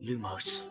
Lumos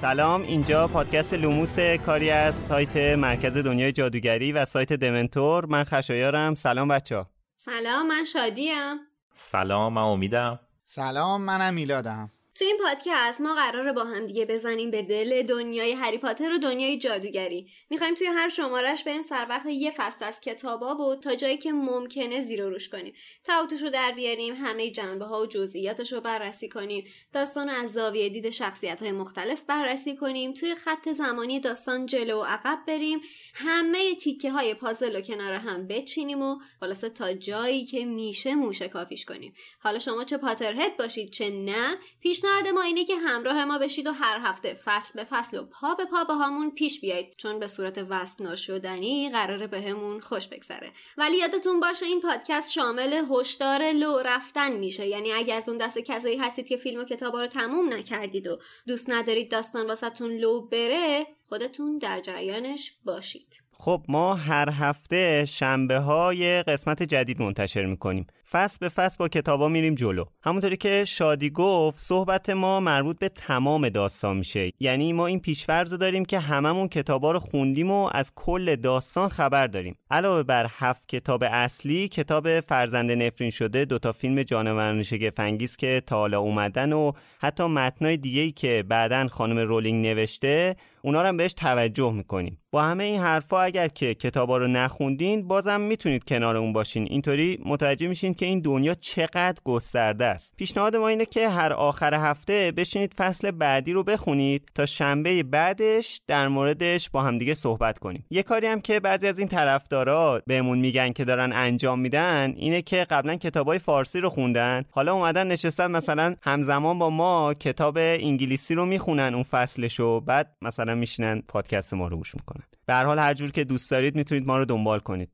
سلام اینجا پادکست لوموس کاری از سایت مرکز دنیای جادوگری و سایت دمنتور. من خشایارم. سلام بچه ها سلام من شادیم. سلام من امیدم. سلام منم میلادم. تو این پادکست ما قراره با هم دیگه بزنیم به دل دنیای هری پاتر و دنیای جادوگری. می‌خوایم توی هر شمارش بریم سر وقت یه فصل از کتابا و تا جایی که ممکنه زیر روش کنیم. تعاطوش رو در بیاریم همه جنبه ها و جزئیاتش رو بررسی کنیم. داستان از زاویه دید شخصیت های مختلف بررسی کنیم. توی خط زمانی داستان جلو و عقب بریم. همه تیکه های پازل رو کنار هم بچینیم و خلاصه تا جایی که میشه موشه کافیش کنیم. حالا شما چه پاترهد باشید چه نه پیش پیشنهاد ما اینه که همراه ما بشید و هر هفته فصل به فصل و پا به پا با همون پیش بیایید. چون به صورت وصف ناشدنی قراره بهمون به خوش بگذره. ولی یادتون باشه این پادکست شامل هشدار لو رفتن میشه. یعنی اگه از اون دست کسایی هستید که فیلم و کتابا رو تموم نکردید و دوست ندارید داستان واسهتون لو بره خودتون در جریانش باشید. خب ما هر هفته شنبه های قسمت جدید منتشر می‌کنیم. فصل به فصل با کتابا میریم جلو. همونطوری که شادی گفت صحبت ما مربوط به تمام داستان میشه. یعنی ما این پیشورز داریم که هممون کتابا رو خوندیم و از کل داستان خبر داریم. علاوه بر هفت کتاب اصلی کتاب فرزند نفرین شده دوتا فیلم جانوران شگفنگیز که تا حالا اومدن و حتی متنای دیگه‌ای که بعدا خانم رولینگ نوشته اونا رو هم بهش توجه می‌کنیم. با همه این حرفا اگر که کتابا رو نخوندین بازم می‌تونید کنار اون باشین. اینطوری متوجه میشین که این دنیا چقدر گسترده است. پیشنهاد ما اینه که هر آخر هفته بشینید فصل بعدی رو بخونید تا شنبه بعدش در موردش با همدیگه صحبت کنیم. یه کاری هم که بعضی از این طرفدارا بهمون میگن که دارن انجام میدن اینه که قبلا کتابای فارسی رو خوندن. حالا اومدن نشستن مثلا همزمان با ما کتاب انگلیسی رو می‌خونن اون فصلشو بعد مثلا میشینن پادکست ما رو گوش می‌کنن. به هر حال هر جور که دوست دارید می‌تونید ما رو دنبال کنید.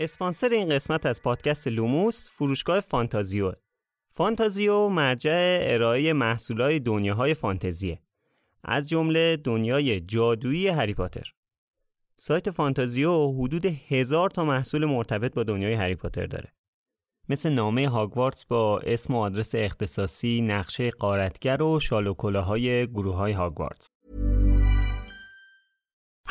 اسپانسر این قسمت از پادکست لوموس فروشگاه فانتازیو. فانتازیو مرجع ارائه محصولات دنیاهای فانتزیه. از جمله دنیای جادویی هری پاتر. سایت فانتازیو حدود هزار تا محصول مرتبط با دنیای هری پاتر داره. مثل نامه هاگوارتس با اسم و آدرس اختصاصی، نقشه غارتگر و شال و گروه های هاگوارتس.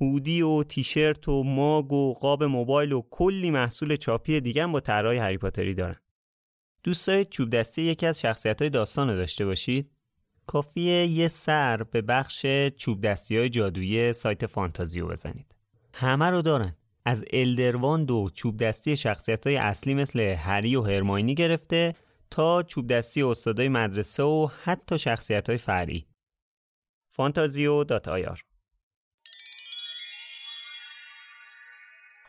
هودی و تیشرت و ماگ و قاب موبایل و کلی محصول چاپی دیگه با طرحهای هری پاتری دارن. دوست دارید چوب دستی یکی از شخصیت های داستان رو داشته باشید؟ کافیه یه سر به بخش چوب دستی های جادویی سایت فانتازیو بزنید. همه رو دارن. از الدرواند و چوب دستی شخصیت های اصلی مثل هری و هرماینی گرفته تا چوب دستی استادای مدرسه و حتی شخصیت های فرعی. فانتازیو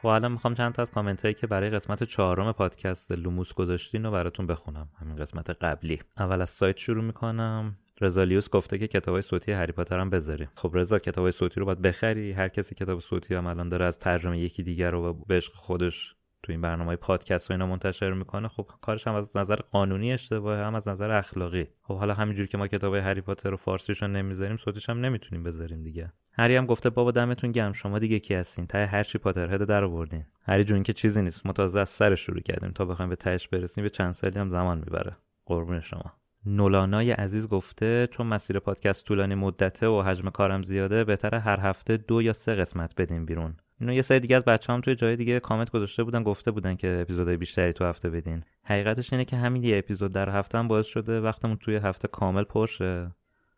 خب الان می‌خوام چند تا از کامنت هایی که برای قسمت چهارم پادکست لوموس گذاشتین رو براتون بخونم. همین قسمت قبلی. اول از سایت شروع می‌کنم. رزالیوس گفته که کتابای صوتی هری پاتر هم بذاری. خب رضا کتابای صوتی رو باید بخری. هر کسی کتاب صوتی هم الان داره از ترجمه یکی دیگر رو به عشق خودش تو این برنامه پادکست و اینا منتشر می‌کنه. خب کارش هم از نظر قانونی اشتباهه هم از نظر اخلاقی. خب حالا همینجوری که ما کتاب هری پاتر رو فارسیش رو نمی‌ذاریم صوتیش هم نمی‌تونیم بذاریم دیگه. هری هم گفته بابا دمتون گرم. شما دیگه کی هستین؟ ته هر چی پاتر هد در آوردین هری جون که چیزی نیست. ما تازه از سر شروع کردیم. تا بخوایم به تهش برسیم به چند سالی هم زمان می‌بره. قربون شما. نولانای عزیز گفته چون مسیر پادکست طولانی مدته و حجم کارم زیاده بهتر هر هفته دو یا سه قسمت بدیم بیرون. اینو یه سری دیگه از بچه هم توی جای دیگه کامنت گذاشته بودن گفته بودن که اپیزودهای بیشتری تو هفته بدین. حقیقتش اینه که همین یه اپیزود در هفته هم باعث شده وقتمون توی هفته کامل پرشه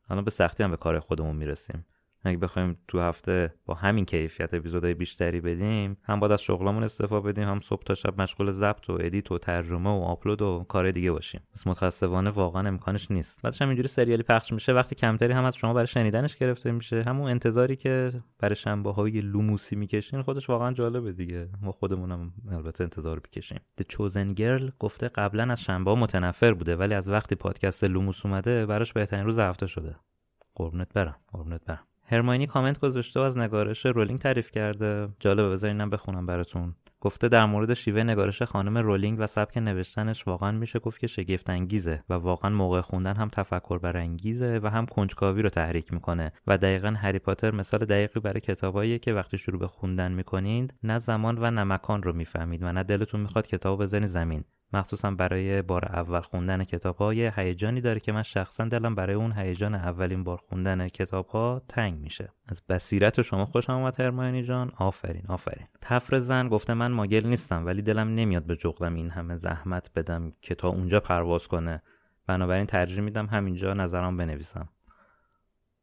الان به سختی هم به کار خودمون می‌رسیم. اگه بخوایم تو هفته با همین کیفیت اپیزودهای بیشتری بدیم هم باید از شغلمون استعفا بدیم هم صبح تا شب مشغول ضبط و edit و ترجمه و آپلود و کار دیگه باشیم. پس متاسفانه واقعا امکانش نیست. بعدش هم اینجوری سریالی پخش میشه. وقتی کمتری هم از شما برای شنیدنش گرفته میشه همون انتظاری که برای شنبه های لوموسی می‌کشین خودش واقعا جالبه دیگه. ما خودمونم البته انتظار می‌کشیم The Chosen Girl گفته قبلا از شنبه متنفر بوده ولی از وقتی پادکست لوموس اومده براش بهترین روز هفته شده. قربونت برم قربونت برم. هرماینی کامنت گذاشته و از نگارش رولینگ تعریف کرده. جالبه بذار اینم بخونم براتون. گفته در مورد شیوه نگارش خانم رولینگ و سبک نوشتنش واقعا میشه گفت که شگفت انگیزه و واقعا موقع خوندن هم تفکر برانگیزه و هم کنجکاوی رو تحریک می‌کنه و دقیقا هری پاتر مثال دقیقی برای کتاباییه که وقتی شروع به خوندن می‌کنید نه زمان و نه مکان رو می‌فهمید و نه دلتون می‌خواد کتاب بذارین زمین. مخصوصا برای بار اول خوندن کتاب ها یه هیجانی داره که من شخصا دلم برای اون هیجان اولین بار خوندن کتاب ها تنگ میشه. از بصیرت شما خوشم اومد هرماینی جان. آفرین آفرین. تفر زن گفته من ماگل نیستم ولی دلم نمیاد به جغدم این همه زحمت بدم که تا اونجا پرواز کنه. بنابراین ترجیح میدم همینجا نظرم بنویسم.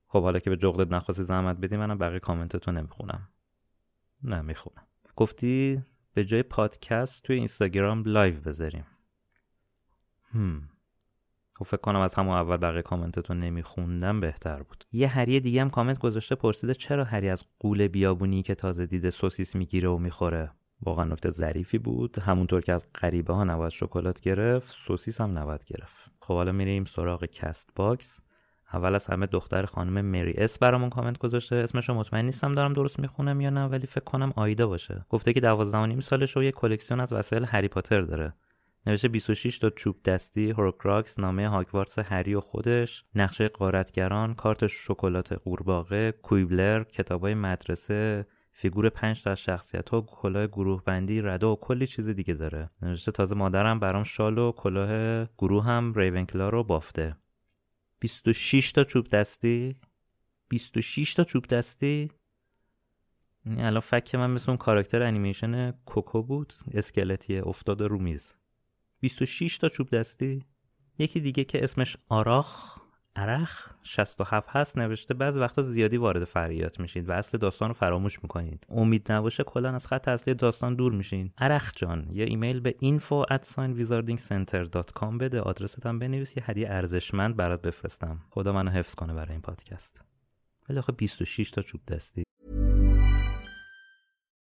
خب حالا که به جغدت نخواستی زحمت بدی منم بقیه کامنتتو نمی‌خونم. نه می‌خونم. گفتی به جای پادکست توی اینستاگرام live بذاریم. هم. خب فکر کنم از همون اول بقیه کامنتتو نمیخوندم بهتر بود. یه هری دیگه هم کامنت گذاشته پرسیده چرا هری از غول بیابونی که تازه دیده سوسیس می‌گیره و می‌خوره واقعا نکته ظریفی بود. همونطور که از غریبه ها نباید شکلات گرفت سوسیس هم نباید گرفت. خب حالا میریم سراغ Castbox. اول از همه دختر خانم مری اس برامون کامنت گذاشته. اسمشو مطمئن نیستم دارم درست می‌خونم یا نه ولی فکر کنم آیدا باشه. گفته که 12 نیم سالش و یه کلکسیون از وسایل هری پاتر داره. نوشته 26 تا چوب دستی هورکراکس نامه هاگوارتس هری و خودش نقشه غارتگران کارت شکلات قورباغه Quibbler کتابای مدرسه فیگور پنج تا از شخصیت ها کلاه گروه بندی ردا و کلی چیز دیگه داره. نوشته تازه مادرم برام شال و کلاه گروه هم ریونکلا رو بافته. 26 تا چوب دستی؟ 26 تا چوب دستی؟ یعنی الان فکر من مثل اون کاراکتر انیمیشن کوکو بود اسکلتی افتاد رو میز. 26 تا چوب دستی. یکی دیگه که اسمش آراخ عرخ 67 هست نوشته بعض وقتا زیادی وارد فرعیات میشید و اصل داستان رو فراموش می‌کنید امید نباشه کلا از خط اصلی داستان دور میشین. عرخ جان یه ایمیل به info at wizardingcenter.com بده. آدرست هم بنویس یه هدیه ارزشمند برات بفرستم. خدا منو حفظ کنه برای این پادکست. ولی آخه 26 تا چوب دستی.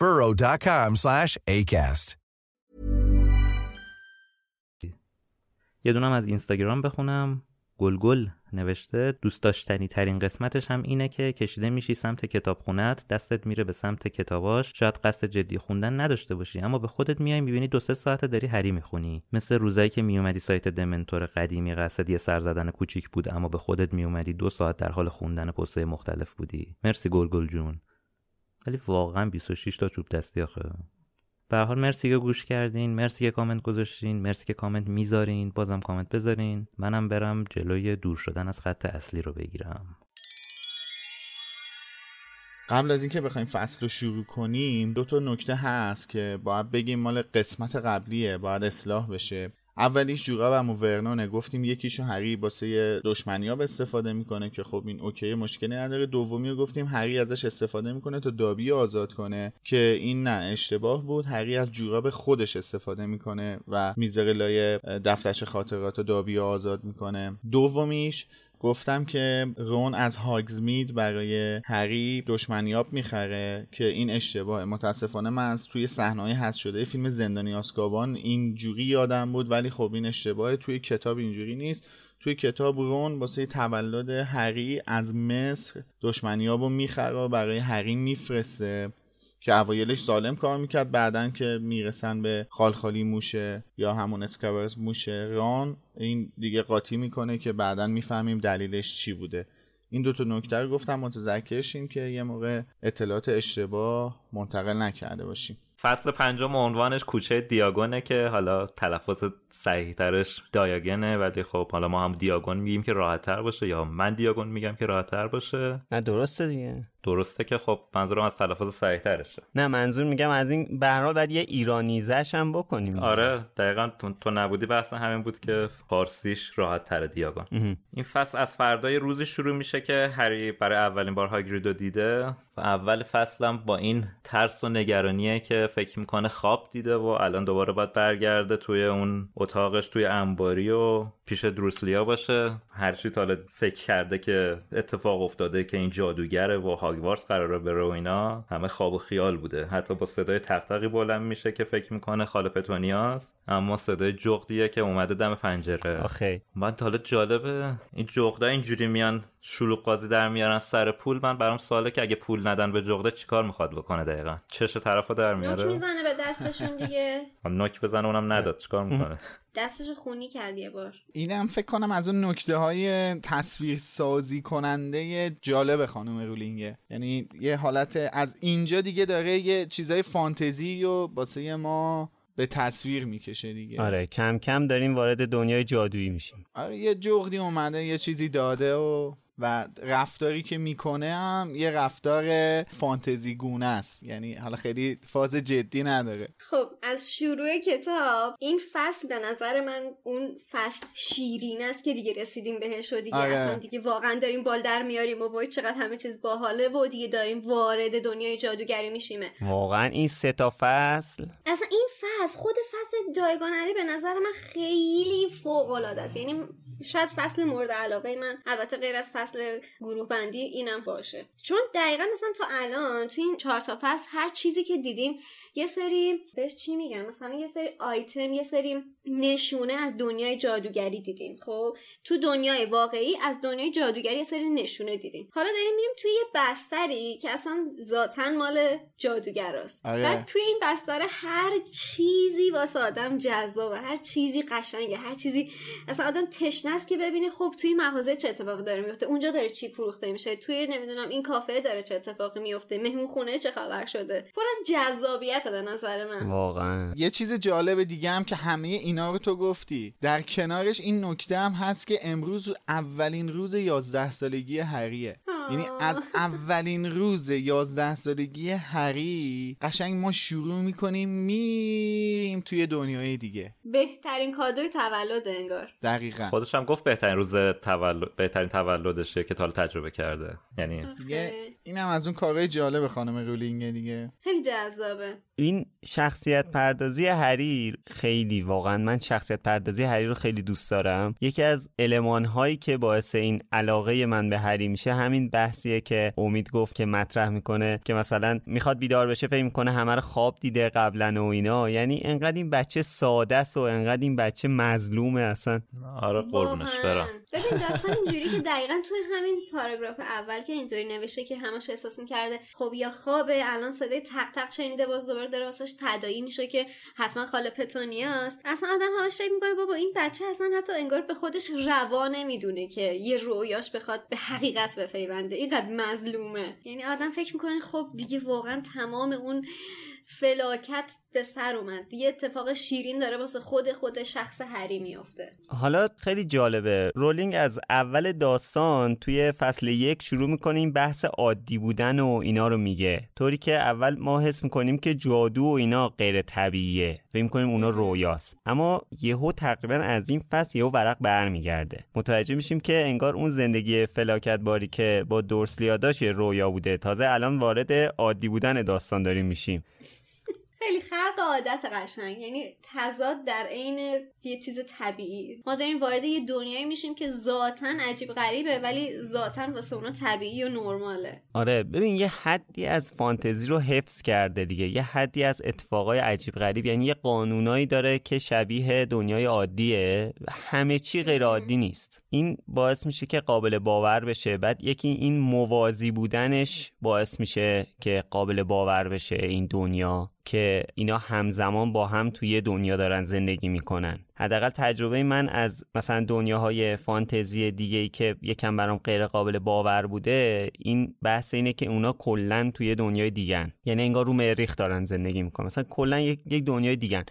burrow.com slash ACAST. یه دونم از اینستاگرام بخونم. گلگل نوشته دوست داشتنی ترین قسمتش هم اینه که کشیده میشی سمت کتابخونت دستت میره به سمت کتاباش. شاید قصد جدی خوندن نداشته باشی اما به خودت میای می‌بینی دو سه ساعت داری هری می‌خونی. مثل روزایی که میومدی سایت دمنتور قدیمی قصد یه سر زدن کوچیک بود اما به خودت میومدی دو ساعت در حال خوندن پستهای مختلف بودی. مرسی گلگل جون. ولی واقعا 26 تا چوب دستی آخه. به حال مرسی که گوش کردین مرسی که کامنت گذاشتین مرسی که کامنت می‌ذارین بازم کامنت بذارین. منم برم جلوی دور شدن از خط اصلی رو بگیرم. قبل از اینکه بخوایم فصل رو شروع کنیم دو تا نکته هست که باید بگیم مال قسمت قبلیه باید اصلاح بشه. اولیش جورا و موورنونه گفتیم یکیشو هری باسه دشمنیاب استفاده می‌کنه که خب این اوکی مشکلی نداره. دومی رو گفتیم هری ازش استفاده می‌کنه تا دابی آزاد کنه که این نه اشتباه بود. هری از جوراب خودش استفاده می‌کنه و می‌ذاره لای دفترچه خاطرات دابی آزاد می‌کنه. دومیش گفتم که رون از هاگزمید برای هری دشمنیاب می‌خره که این اشتباهه. متاسفانه من از توی صحنه‌های هست شده فیلم زندانی آسکابان اینجوری یادم بود ولی خب این اشتباهه. توی کتاب اینجوری نیست. توی کتاب رون واسه تولد هری از مصر دشمنیاب رو می‌خره برای هری میفرسته. که اوایلش سالم کار می‌کرد بعدا که می‌رسن به خالخالی موشه یا همون اسکاورز موشه ران این دیگه قاطی می‌کنه که بعدا می‌فهمیم دلیلش چی بوده. این دوتا نکته رو گفتم متذکرشیم که یه موقع اطلاعات اشتباه منتقل نکرده باشیم. فصل پنجم عنوانش کوچه دیاگونه که حالا تلفظ صحیح ترش دایاگنه ولی خب حالا ما هم دیاگون میگیم که راحت تر باشه یا من دیاگون میگم که راحت تر باشه. نه درسته دیگه. درسته که خب منظورم از تلفظ صحیح ترشه نه منظور میگم از این به بعد یه ایرانیزش هم بکنیم. آره دقیقا تو, نبودی بحث همین بود که فارسیش راحت تر دیاگون این فصل از فردای روزی شروع میشه که هری برای اولین بار هاگریدو دیده و اول فصلم با این ترس و نگرانیه که فکر می‌کنه خواب دیده و الان دوباره باید برگرده توی اون اتاقش توی انباری و پیش دروسلیا باشه. هرچی تا فکر کرده که اتفاق افتاده که این جادوگره و هاگوارس قراره بره و اینا همه خواب و خیال بوده. حتی با صدای تقتقی بلند میشه که فکر می‌کنه خاله پتونیاست اما صدای جغدیه که اومده دم پنجره. آخه. من حالا جالبه این جغدا اینجوری میان شلوغ قاضی در میارن سر پول من برام سواله که اگه پول ندن به جغده چیکار می‌خواد بکنه دقیقا؟ چش طرفو در میاره. نوک می‌زنه به دستشون دیگه. نوک بزنه اونم نداد. چیکار می‌کنه؟ دستش خونی کرد یه بار. اینم فکر کنم از اون نکته های تصویر سازی کننده جالب خانم رولینگه یعنی یه حالت از اینجا دیگه داره یه چیزای فانتزی و باسه ما به تصویر می‌کشه دیگه. آره کم کم داریم وارد دنیای جادویی میشیم. آره یه جغدی اومده یه چیزی داده و و رفتاری که می‌کنه هم یه رفتار فانتزی گونه است. یعنی حالا خیلی فاز جدی نداره. خب از شروع کتاب این فصل به نظر من اون فصل شیرین است که دیگه رسیدیم بهش و دیگه آره. اصلا دیگه واقعا داریم بال در میاریم و وای چقدر همه چیز باحاله و دیگه داریم وارد دنیای جادوگری میشیمه واقعا این سه تا فصل. اصلا این فصل خود فصل دایگانری به نظر من خیلی فوق العاده است. یعنی شاید فصل مورد علاقه من البته غیر از فصل فصل گروه بندی اینم باشه. چون دقیقا مثلا تا الان تو این چهار تا فصل هر چیزی که دیدیم یه سری بهش چی میگم مثلا یه سری آیتم یه سری نشونه از دنیای جادوگری دیدیم. خب تو دنیای واقعی از دنیای جادوگری یه سری نشونه دیدیم. حالا داریم میریم توی یه بستری که اصلا ذاتا مال جادوگراست. آره. بعد توی این بستر هر چیزی واسه آدم جذابه. هر چیزی قشنگه. هر چیزی اصلا آدم تشنه است که ببینه خب توی مغازه چه اتفاقی داره میفته اونجا داره چی فروخته میشه؟ توی نمی‌دونم این کافه داره چه اتفاقی میفته مهمون خونه چه خبر شده؟ پر از جذابیت به نظر من. واقعا. یه چیز جالب دیگه هم که همه اینا رو تو گفتی. در کنارش این نکته هم هست که امروز اولین روز 11 سالگی هریه یعنی از اولین روز 11 سالگی هری قشنگ ما شروع می‌کنیم میریم توی دنیای دیگه. بهترین کادوی تولد انگار. دقیقا. خودش هم گفت بهترین روز تولد بهترین تولدشه که تا تجربه کرده. یعنی دیگه اینم از اون کارهای جالب خانم رولینگ دیگه. خیلی جذابه. این شخصیت پردازی هری خیلی واقعا من شخصیت پردازی هری رو خیلی دوست دارم. یکی از علمان هایی که باعث این علاقه من به هری میشه همین بحثیه که امید گفت که مطرح می‌کنه که مثلا می‌خواد بیدار بشه فکر می‌کنه همه رو خواب دیده قبلا و اینا. یعنی انقدر این بچه ساده است و انقدر این بچه مظلومه اصلا. آره قربونش برم. ببین داستان اینجوری که دقیقا توی همین پاراگراف اول که اینطوری نوشته که همش احساس می‌کرده خب یا خوابه الان صدای تق تق شنیده باز دوباره داره واسش تدایی میشه که حتما خاله پتونیاست. اصلا آدم همش فکر می‌کنه بابا این بچه اصلا حتی انگار به خودش روا نمی‌دونه که یه رویاش بخواد به حقیقت بپیونده. اینقدر مظلومه. یعنی آدم فکر می‌کنه خب دیگه واقعا تمام اون فلاکت به سر اومد. یه اتفاق شیرین داره واسه خود خود شخص هری میفته حالا خیلی جالبه. رولینگ از اول داستان توی فصل یک شروع می‌کنه این بحث عادی بودن و اینا رو میگه. طوری که اول ما حس می‌کنیم که جادو و اینا غیر طبیعیه. فکر می‌کنیم اونا رویاست. اما یهو تقریبا از این فصل یهو ورق برمیگرده. متوجه میشیم که انگار اون زندگی فلاکت باری که با دورسلیا داشت رویا بوده تازه الان وارد عادی بودن داستان داریم میشیم. خیلی خرق عادت قشنگ. یعنی تضاد در عین یه چیز طبیعی. ما داریم وارد یه دنیایی میشیم که ذاتا عجیب غریبه ولی ذاتا واسه اونا طبیعی و نرماله. آره ببین یه حدی از فانتزی رو حفظ کرده دیگه. یه حدی از اتفاقای عجیب غریب یعنی یه قانونایی داره که شبیه دنیای عادیه. همه چی غیر عادی نیست. این باعث میشه که قابل باور بشه. بعد یکی این موازی بودنش باعث میشه که قابل باور بشه این دنیا. که اینا همزمان با هم توی دنیا دارن زندگی می‌کنن. حداقل تجربه من از مثلا دنیاهای فانتزی دیگه ای که یکم برام غیر قابل باور بوده این بحث اینه که اونا کلا توی دنیای دیگن یعنی انگار رو مریخ دارن زندگی می‌کنن. مثلا کلا یک, دنیای دیگن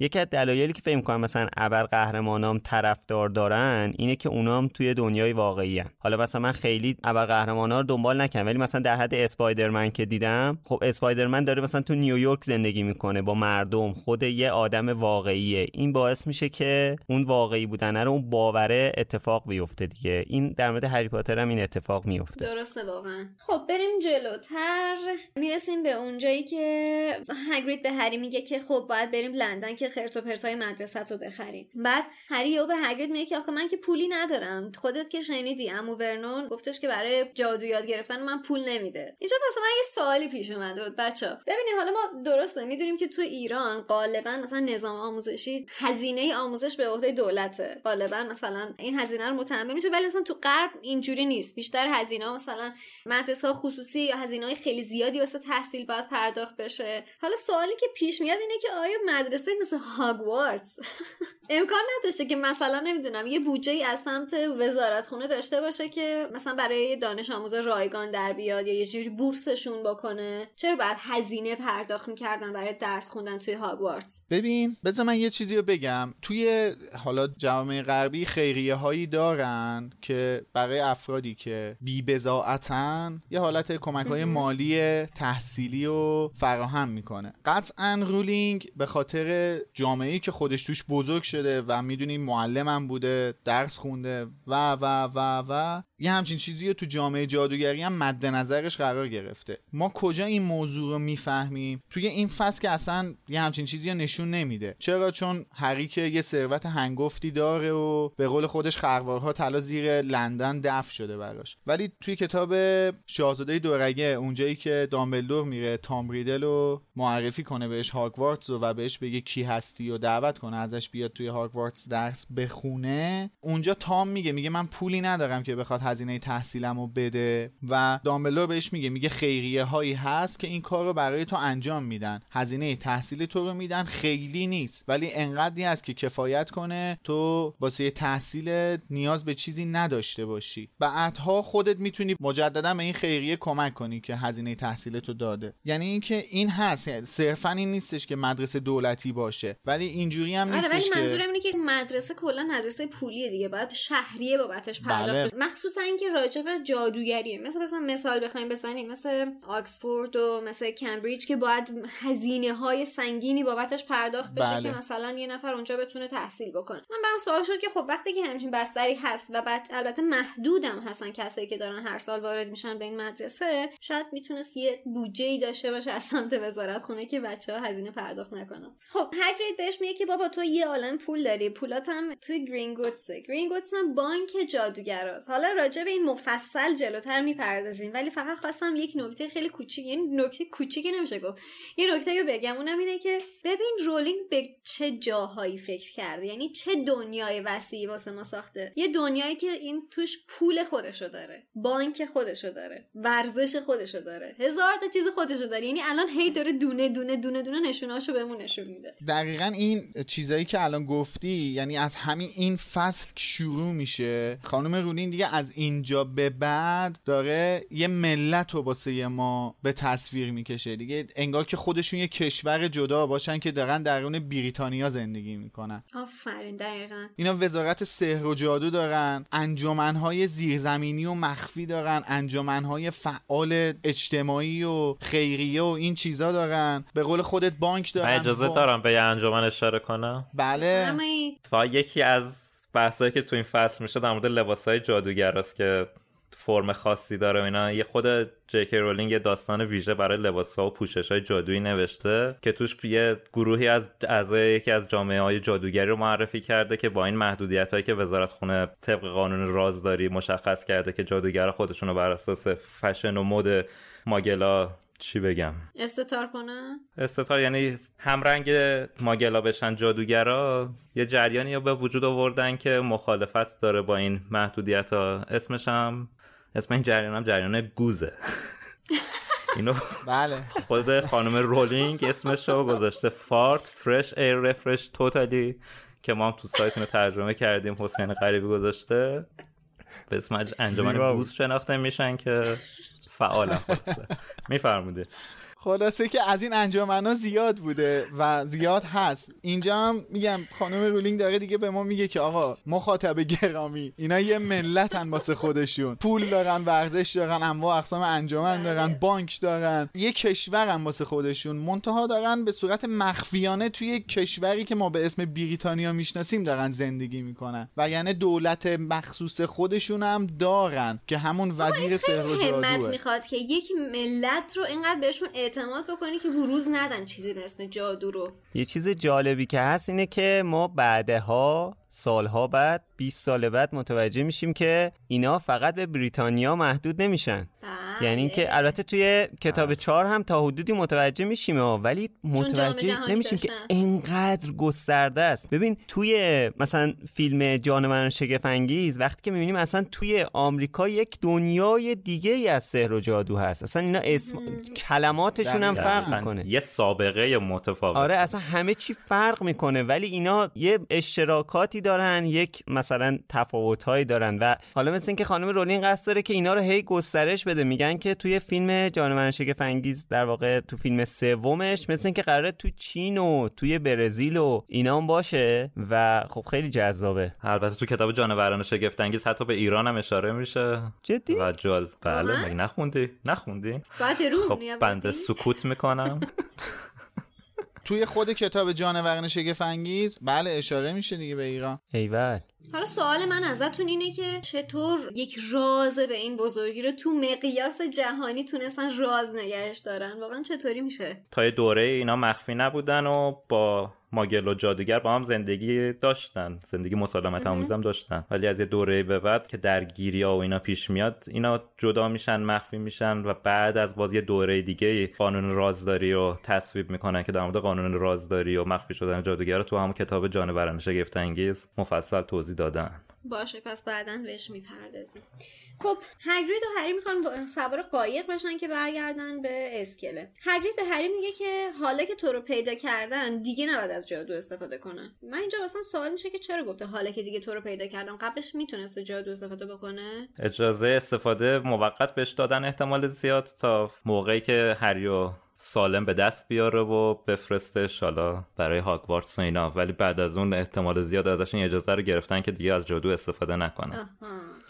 یکی از دلایلی که فکر کنم مثلا ابر قهرمانام طرفدار دارن اینه که اونام توی دنیای واقعی هن. حالا مثلا من خیلی ابر قهرمانا رو دنبال نکنم ولی مثلا در حد اسپایدرمن که دیدم خب اسپایدرمن داره مثلا تو نیویورک زندگی می‌کنه با مردم خود یه آدم واقعیه. این باعث میشه که اون واقعی بودن رو اون باوره اتفاق بیفته دیگه. این در مورد هری پاتر هم این اتفاق میفته درسته واقعا. خب بریم جلوتر. می‌رسیم به اونجایی که هگرید به هری میگه که خب باید بریم لندن که خرت و پرتای مدرسه رو بخریم. بعد هری او به هگرید میگه که آخه من که پولی ندارم. خودت که شنیدی امو ورنون گفتش که برای جادو یاد گرفتن من پول نمیده. اینجا مثلا یه سوالی پیش اومده بود بچا ببینید حالا ما درسته می‌دونیم که تو ایران غالبا مثلا نظام آموزشی هزینه آموزش به عهده دولته. غالبا مثلا این هزینه رو متحمل میشه ولی مثلا تو غرب اینجوری نیست. بیشتر هزینه مثلا مدرسه خصوصی یا هزینه خیلی زیادی واسه تحصیل باید پرداخت بشه. حالا سوالی که پیش میاد اینه که آیا مدرسه مثل هاگوارتس امکان نداشته که مثلا نمی‌دونم یه بودجه ای از سمت وزارت خونه داشته باشه که مثلا برای دانش آموز رایگان در بیاد یا یه جوری بورسشون بکنه. چرا باید هزینه پرداخت می‌کردن برای درس خوندن توی هاگوارتس ببین بذار من یه چیزی رو بگم. توی حالا جامعه غربی خیریه هایی دارن که برای افرادی که بی یه حالت کمک های مالی تحصیلی و فراهم می‌کنه. قطعا رولینگ به خاطر جامعه که خودش توش بزرگ شده و می‌دونی معلمم بوده درس خونده و و و و یه همچین چیزی رو تو جامعه جادوگری هم مد نظرش قرار گرفته. ما کجا این موضوع رو می‌فهمیم؟ توی این فصل که اصلا یه همچین چیزی رو نشون نمیده. چرا؟ چون هری که یه ثروت هنگفتی داره و به قول خودش خروارها طلا زیر لندن دفن شده براش. ولی توی کتاب شاهزاده دورگه اونجایی که دامبلدور میره تام ریدل رو معرفی کنه بهش هاگوارتس و بهش بگه کی هستی و دعوت کنه ازش بیاد توی هاگوارتس درس بخونه اونجا تام میگه میگه من پولی ندارم که بخواد هزینه تحصیلم رو بده و دامبلور بهش میگه میگه خیریه هایی هست که این کار رو برای تو انجام میدن. هزینه تحصیل تو رو میدن خیلی نیست. ولی انقدری هست که کفایت کنه تو واسه تحصیل نیاز به چیزی نداشته باشی. بعدها خودت می‌تونی مجددا به این خیریه کمک کنی که هزینه تحصیل تو داده. یعنی اینکه این هست صرفا این نیستش که مدرسه دولتی باشه. ولی اینجوری هم نیستش آره ولی منظورم اینه که مدرسه کلا مدرسه پولیه دیگه. باید شهریه بابتش پرداخت بله. مخصوصا مثلا اینکه راجع به جادوگریه. مثل مثلا مثال بخوایم بزنیم. مثل آکسفورد و مثل کمبریج که باید هزینه های سنگینی بابتش پرداخت بشه بله. که مثلا یه نفر اونجا بتونه تحصیل بکنه. من برام سوال شد که خب وقتی که همچین بستری هست و بعد البته محدودم هستن کسایی که دارن هر سال وارد میشن به این مدرسه شاید می‌تونست یه بودجه ای داشته باشه از سمت وزارت خونه که بچه ها هزینه پرداخت نکنن. خب هگرید بهش میگه که بابا تو یه عالم پول داری. پولات هم توی گرینگوتسه گرینگوتس هم بانک جادوگراست. حالا راجع به این مفصل جلوتر می‌پردازیم ولی فقط خواستم یک نکته خیلی کوچیک یعنی نکته کوچیکی نمیشه گفت. یه نکته رو بگم اونم اینه که ببین رولینگ به چه جاهایی فکر کرده؟ یعنی چه دنیای وسیعی واسه ما ساخته؟ یه دنیایی که این توش پول خودشو داره بانک خودشو داره ورزش خودشو داره هزار تا چیز خودشو داره. یعنی الان هی داره دونه دونه دونه دونه نشوناشو بهمون نشون میده. دقیقا این چیزایی که الان گفتی یعنی از همین این فصل شروع میشه. خانم رولین دیگه از اینجا به بعد داره یه ملت رو واسه ما به تصویر می‌کشه دیگه. انگار که خودشون یه کشور جدا باشن که دارن درون بریتانیا زندگی می‌کنن. آفرین دقیقا. اینا وزارت سحر و جادو دارن انجمنهای زیرزمینی و مخفی دارن انجمنهای فعال اجتماعی و خیریه و این چیزا دارن. به قول خودت بانک من دارن اجازه وا- دارم به یه انجمن اشاره کنم؟ بله. فرمایید. تا یکی از بحثایی که تو این فصل میشه در مورد جادوگر است که فرم خاصی داره اینا. یه خود جیکی رولینگ یه داستان ویژه برای لباس ها و پوشش های جادویی نوشته که توش یه گروهی از اعضای یکی از جامعه های جادوگری رو معرفی کرده که با این محدودیت هایی که وزارت خونه طبق قانون رازداری مشخص کرده که جادوگر خودشون رو بر اساس فشن و مد ماگلا چی بگم؟ استتار کنه؟ استتار یعنی همرنگ ماگلا بشن جادوگرا یه جریانی رو به وجود آوردن که مخالفت داره با این محدودیت ها اسمش هم اسم این جریان هم جریان گوزه. اینو بله. خود خانم رولینگ اسمش رو گذاشته. FART Fresh Air Refresh Totally که ما هم تو سایتون رو ترجمه کردیم حسین غریبی گذاشته. به اسم انجمن. گوز شناخته میشن که فعالن خلاصه. میفرمودی خلاصه که از این انجمن زیاد بوده و زیاد هست. اینجا هم میگم خانم رولینگ داره دیگه به ما میگه که آقا مخاطب گرامی اینا یه ملتن واسه خودشون. پول دارن ورزش دارن انواع اقسام انجمن دارن بانک دارن. یه کشورن واسه خودشون. منتها دارن به صورت مخفیانه توی کشوری که ما به اسم بریتانیا می‌شناسیم دارن زندگی می‌کنن. و یعنی دولت مخصوص خودشون هم دارن که همون وزیر سحر و می‌خواد که یک ملت رو اینقدر بهشون اعتماد بکنی که بروز ندن چیزی به اسم جادو رو. یه چیز جالبی که هست اینه که ما بعدها سالها بعد 20 سال بعد متوجه میشیم که اینا فقط به بریتانیا محدود نمیشن. بله. یعنی اینکه البته توی کتاب چهار هم تا حدودی متوجه میشیم ها، ولی متوجه نمیشیم که داشتن. انقدر گسترده است. ببین توی مثلا فیلم جانوران شگفت انگیز وقتی که می‌بینیم اصلا توی آمریکا یک دنیای دیگه ای از سحر و جادو هست. اصلا اینا اسم کلماتشون هم. فرق می‌کنه. یه سابقه متفاوت. آره اصلا همه چی فرق می‌کنه. ولی اینا یه اشتراکاتی دارن یک مثلا تفاوتهایی دارن و حالا مثل اینکه خانم رولین قصد داره که اینا رو هی گسترش بده. میگن که توی فیلم جانوران شگفت انگیز در واقع تو فیلم سومش مثل اینکه قراره تو چین و توی برزیل و اینا هم باشه و خب خیلی جذابه. البته تو کتاب جانوران شگفت انگیز حتی به ایران هم اشاره میشه. جدی؟ و جال بله؟ مگه نخوندی؟ نخوندی؟ خب؟ بنده سکوت می‌کنم. توی خود کتاب جانوران شگفت انگیز؟ بله اشاره میشه دیگه به ایران. ایول. حالا سوال من ازتون اینه که چطور یک راز به این بزرگی رو تو مقیاس جهانی تونستن راز نگهش دارن؟ واقعا چطوری میشه؟ تا یه دوره اینا مخفی نبودن و با ماگل و جادوگر با هم زندگی داشتن. زندگی مسالمت آموز هم داشتن. ولی از یه دوره به بعد که درگیری ها و اینا پیش میاد اینا جدا میشن مخفی میشن و بعد از باز یه دوره دیگه قانون رازداری رو تصویب می‌کنن که در مورد قانون رازداری و مخفی شدن جادوگر رو تو همون کتاب جانوران شگفت انگیز مفصل توضیح دادن. باشه پس بعدا بهش می‌پردازیم. خب هگرید و هری می‌خوان سوار قایق بشن که برگردن به اسکله. هگرید به هری میگه که حالا که تو رو پیدا کردن دیگه نباید از جادو استفاده کنه من اینجا واسم سوال میشه که چرا گفته حالا که دیگه تو رو پیدا کردم قبلش می‌تونسته جادو استفاده بکنه؟ اجازه استفاده موقت بهش دادن احتمال زیاد تا موقعی که هریو سالم به دست بیاره و بفرستش حالا برای هاگوارتس و اینا. ولی بعد از اون احتمال زیاد ازش این اجازه رو گرفتن که دیگه از جادو استفاده نکنه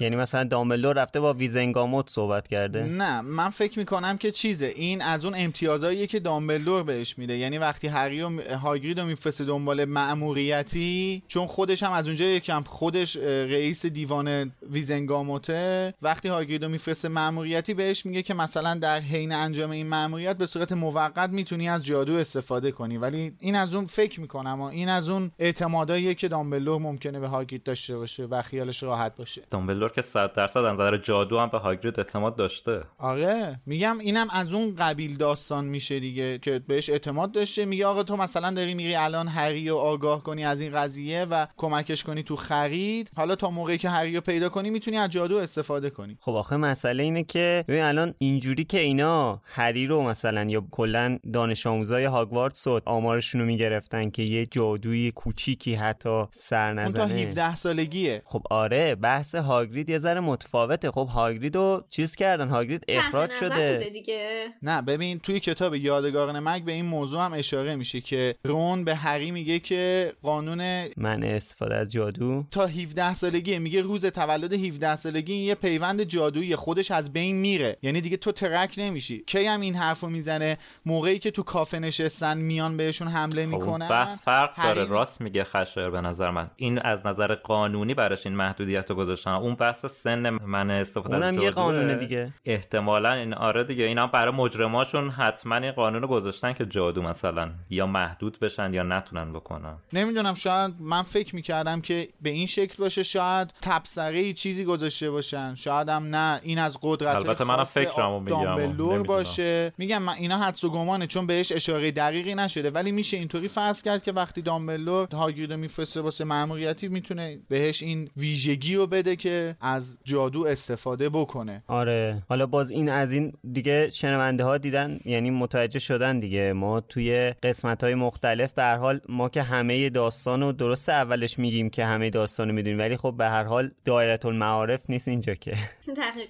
یعنی مثلا دامبلدور رفته با ویزنگاموت صحبت کرده؟ نه من فکر می‌کنم که چیزه. این از اون امتیازهاییه که دامبلدور بهش میده. یعنی وقتی هری و هاگرید رو میفرسته دنبال مأموریتی چون خودش هم از اونجا یکم خودش رئیس دیوان ویزنگاموته وقتی هاگرید رو میفرسته مأموریتی بهش میگه که مثلا در حین انجام این مأموریت به صورت موقت می‌تونی از جادو استفاده کنی. ولی این از اون فکر می‌کنم و این از اون اعتماداییه که دامبلدور ممکنه به هاگرید داشته باشه و خیالش راحت باشه. دامبلدور که 100 درصد از نظر جادو هم به هاگرید اعتماد داشته. آره. میگم اینم از اون قبیل داستان میشه دیگه که بهش اعتماد داشته. میگه آقا تو مثلا داری میری الان هری رو آگاه کنی از این قضیه و کمکش کنی تو خرید. حالا تا موقعی که هری رو پیدا کنی می‌تونی از جادو استفاده کنی. خب آخه مسئله اینه که ببین الان اینجوری که اینا هری رو مثلا یا کلا دانش آموزای هاگوارتس آمارشون رو می‌گرفتن که یه جادوی کوچیکی حتی سر نزنه اون تا 17 سالگیه. خب آره بحث هاگرید یه ذره متفاوته. خب هاگرید رو چیز کردن؟ هاگرید اخراج شده. دیگه. نه ببین توی کتاب یادگاران مگ به این موضوع هم اشاره میشه که رون به هری میگه که قانون من استفاده از جادو. تا 17 سالگی میگه روز تولد 17 سالگی یه پیوند جادویی. خودش از بین میره. یعنی دیگه تو ترک نمیشی. کی هم این حرفو می‌زنه؟ موقعی که تو کافه نشستن میان بهشون حمله خب می‌کنن بس فرق داره. راست میگه خشایر به نظر من. این از نظر قانونی براش این محدودیت رو گذاشتن. اون بحث سن من استفاده اونم از یه قانونه دیگه. احتمالا این آره دیگه اینا برای مجرماشون حتما این قانون رو گذاشتن که جادو مثلا. یا محدود بشن یا نتونن بکنن. نمی‌دونم شاید من فکر می‌کردم که به این شکل باشه شاید تبصره چیزی گذاشته باشن. شاید هم نه. این از قدرت البته منم فکرمو میگم. باشه. میگم من اینا حدس و گمانه چون بهش اشاره دقیقی نشده ولی میشه اینطوری فرض کرد که وقتی دامبلدور هاگرید میفرسته واسه مأموریتی می‌تونه بهش این ویژگی رو بده که از جادو استفاده بکنه. آره. حالا باز این از این دیگه شنونده ها دیدن یعنی متوجه شدن دیگه. ما توی قسمت های مختلف به هر حال ما که همه داستان رو درست اولش میگیم که همه داستان رو می‌دونیم ولی خب به هر حال دایره المعارف نیست اینجا که.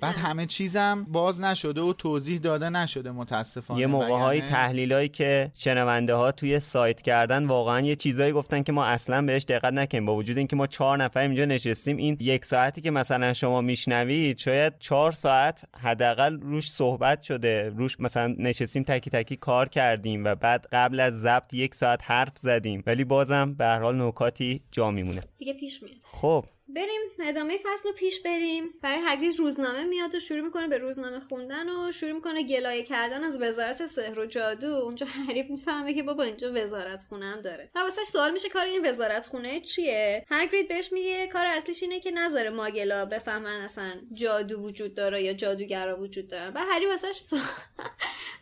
بعد همه چیزم باز نشده و توضیح داده نشده متاسفانه. یه موقع های تحلیلایی که شنونده ها توی سایت کردن واقعا یه چیزایی گفتن که ما اصلا بهش دقت نکنیم با وجود اینکه ما چهار نفر اینجا نشستیم این یک ساعتی که مثلا شما میشنوید شاید چهار ساعت حداقل روش صحبت شده. روش مثلا نشستیم تکی تکی کار کردیم و بعد قبل از ضبط یک ساعت حرف زدیم. ولی بازم به هر حال نکاتی جا میمونه. دیگه پیش میاد. خب. بریم ادامه فصل رو پیش بریم. برای هگریز روزنامه میاد و شروع می‌کنه به روزنامه خوندن و شروع می‌کنه گلایه کردن از وزارت سحر و جادو. اونجا هری می‌فهمه که بابا اینجا وزارت خونه هم داره. و واسش سوال میشه کار این وزارت خونه چیه؟ هگرید بهش میگه کار اصلیش اینه که نظر ماگلا بفهمن اصلا جادو وجود داره یا جادوگرا وجود داره و هری سوال...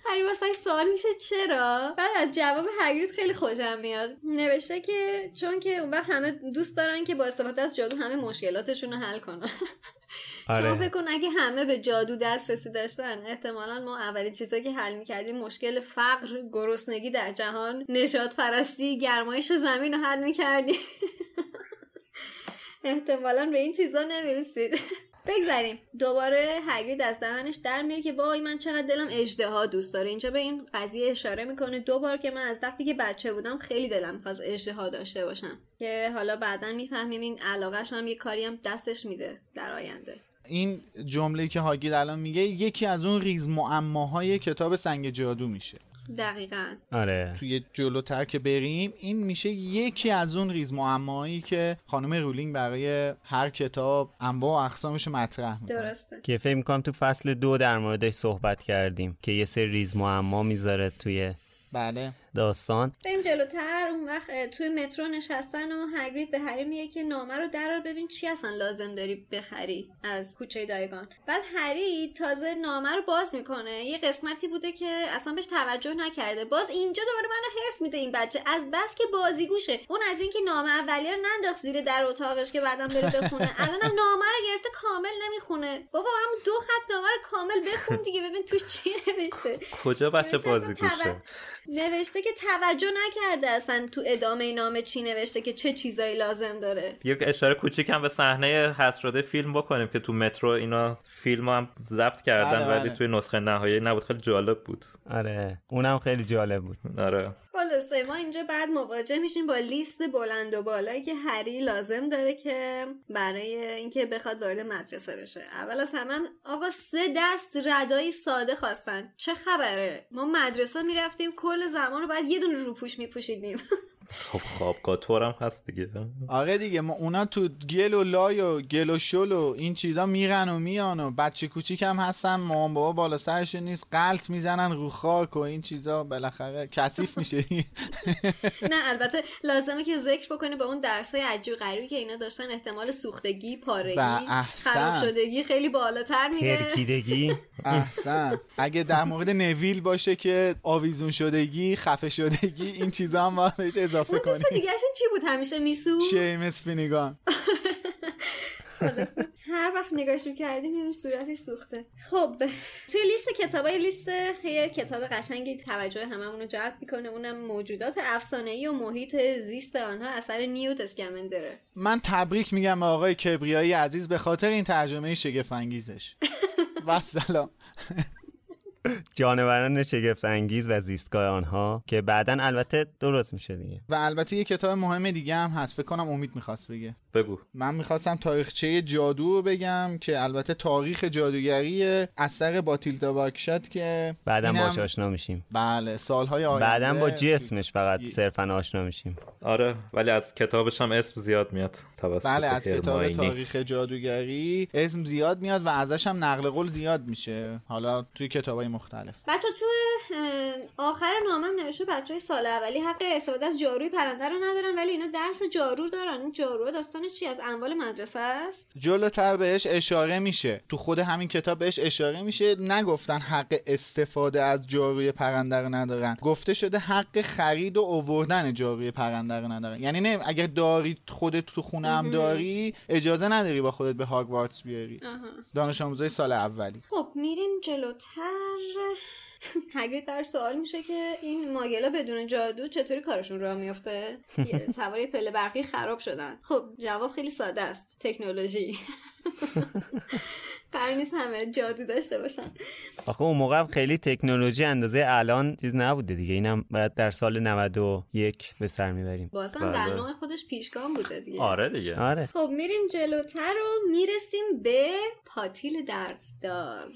هری واسش سوال میشه چرا؟ بعد از جواب هگرید خیلی خوشم میاد. نوشته که چون که اون وقت همه دوست دارن که با استفاده از جادو همه مشکلاتشون رو حل کنن. آره. شما فکر کن اگه همه به جادو دسترسی داشتن احتمالا ما اولین چیزایی که حل می‌کردیم مشکل فقر گرسنگی در جهان نشاد پرستی گرمایش زمین رو حل می‌کردیم. احتمالا به این چیزا نمی‌رسید. بگذاریم دوباره هگرید از دهنش در میره که وای من چقدر دلم اجدها دوست داره. اینجا به این قضیه اشاره می‌کنه. دو بار که من از وقتی که بچه بودم خیلی دلم می‌خواست اجدها داشته باشم. که حالا بعدا می‌فهمیم این علاقهش هم یه کاری هم دستش میده در آینده. این جمله که هاگرید الان میگه یکی از اون ریز معماهای کتاب سنگ جادو میشه. دقیقا. آره. توی جلوتر که بریم. این میشه یکی از اون ریز معمایی که خانم رولینگ برای هر کتاب انواع و اقسامش مطرح می‌کنه. درسته. که فکر می‌کنم تو فصل دو در موردش صحبت کردیم که یه سری ریز معما می‌ذاره توی بله. داستان. بریم جلوتر. اون وقت توی مترو نشستن و هگرید به هری میگه که نامه رو درار ببین چی اصلا لازم داری بخری از کوچه دیاگون. بعد هری تازه نامه رو باز می‌کنه. یه قسمتی بوده که اصلا بهش توجه نکرده. باز اینجا دوباره منو حرص میده این بچه. از بس که بازیگوشه اون از اینکه نامه اولیه رو ننداخت زیر در اتاقش که بعدم بره بخونه. الانم نامه رو گرفته کامل نمی‌خونه. بابا هم دو خط نامه رو کامل بخون دیگه. ببین توش چی نوشته. کجا بچه بازیگوشه نوشته که توجه نکرده اصلا تو ادامه نامه چی نوشته که چه چیزایی لازم داره. یک اشاره کوچیک هم به صحنه حذف شده فیلم بکنیم که تو مترو اینا فیلم هم ضبط کردن آره ولی آره. توی نسخه نهایی نبود. خیلی جالب بود. آره اونم خیلی جالب بود. آره. خلاصه ما اینجا بعد مواجه میشیم با لیست بلند و بالایی که هری لازم داره که برای اینکه بخواد وارد مدرسه بشه. اول از همه آقا سه دست ردایی ساده خواستن. چه خبره؟ ما مدرسه می‌رفتیم کل زمان رو بعد یه دونه روپوش میپوشیدیم. خب خوابگاه هم هست دیگه. آره دیگه ما اونا تو گل و لای و گل و شل و این چیزا میرن و میان و بچه کوچیک هم هستن مامان بابا بالا سرش نیست قلط می‌زنن رو خاک و این چیزا بالاخره کثیف میشه. نه البته لازمه که ذکر بکنه با اون درسای عجیب غریبی که اینا داشتن احتمال سوختگی پارگی خراب شدگی خیلی بالاتر میره. ترکیدگی. احسن. اگه در مورد نویل باشه که آویزون شدگی خفه شدگی این چیزا هم بهش اضافه کنی. اون دیگه چی بود؟ همیشه میسو شیمس فینیگان. هر وقت نگاهش کردیم این صورتی سوخته. خب توی لیست کتاب های لیست خیلی کتاب قشنگی توجه هممون رو جلب می‌کنه اونم موجودات افسانه ای و محیط زیست آنها اثر نیوت اسکمندره من تبریک میگم به آقای کبریایی عزیز به خاطر این ترجمه شگفت انگیزش و سلام. جانوران شگفت انگیز و زیستگاه آنها که بعدا البته درست میشه دیگه. و البته یه کتاب مهم دیگه هم هست. فکر کنم امید می‌خواست بگه. بگو. من می‌خواستم تاریخچه جادو رو بگم که البته تاریخ جادوگری اثر باتیلدا واکشات که بعدا باش آشنا میشیم. بله سالهای آینده بعدا با جسمش فقط صرفا آشنا میشیم. آره ولی از کتابش هم اسم زیاد میاد. توسط بله از کتاب تاریخ جادوگری اسم زیاد میاد و ازش هم نقل قول زیاد میشه. حالا توی کتابای مختلف. بچه تو آخر نامم نوشته بچه های سال اولی حق استفاده از جاروی پرنده رو ندارن ولی اینا درس جارو دارن. این جارو داستانش چی؟ از اموال مدرسه است؟ جلوتر بهش اشاره میشه. تو خود همین کتاب بهش اشاره میشه. نگفتن حق استفاده از جاروی پرنده رو ندارن. گفته شده حق خرید و اووردن جاروی پرنده رو ندارن. یعنی نه اگر داری خودت تو خونه هم داری اجازه نداری با خودت به هاگوارتس بیاری. دانش آموزای سال اولی. خب میریم جلوتر. هگرید در سوال میشه که این ماگلا بدون جادو چطوری کارشون راه میفته سواری پله برقی خراب شدن. خب جواب خیلی ساده است. تکنولوژی. قرار نیست همه جادو داشته باشن. آخه اون موقع خیلی تکنولوژی اندازه الان چیز نبوده دیگه. اینم باید در سال 91 به سر می‌بریم. بازم در بله. نوع خودش پیشگام بوده دیگه. آره دیگه. آره. خب میریم جلوتر و می‌رسیم به پاتیل درزدار.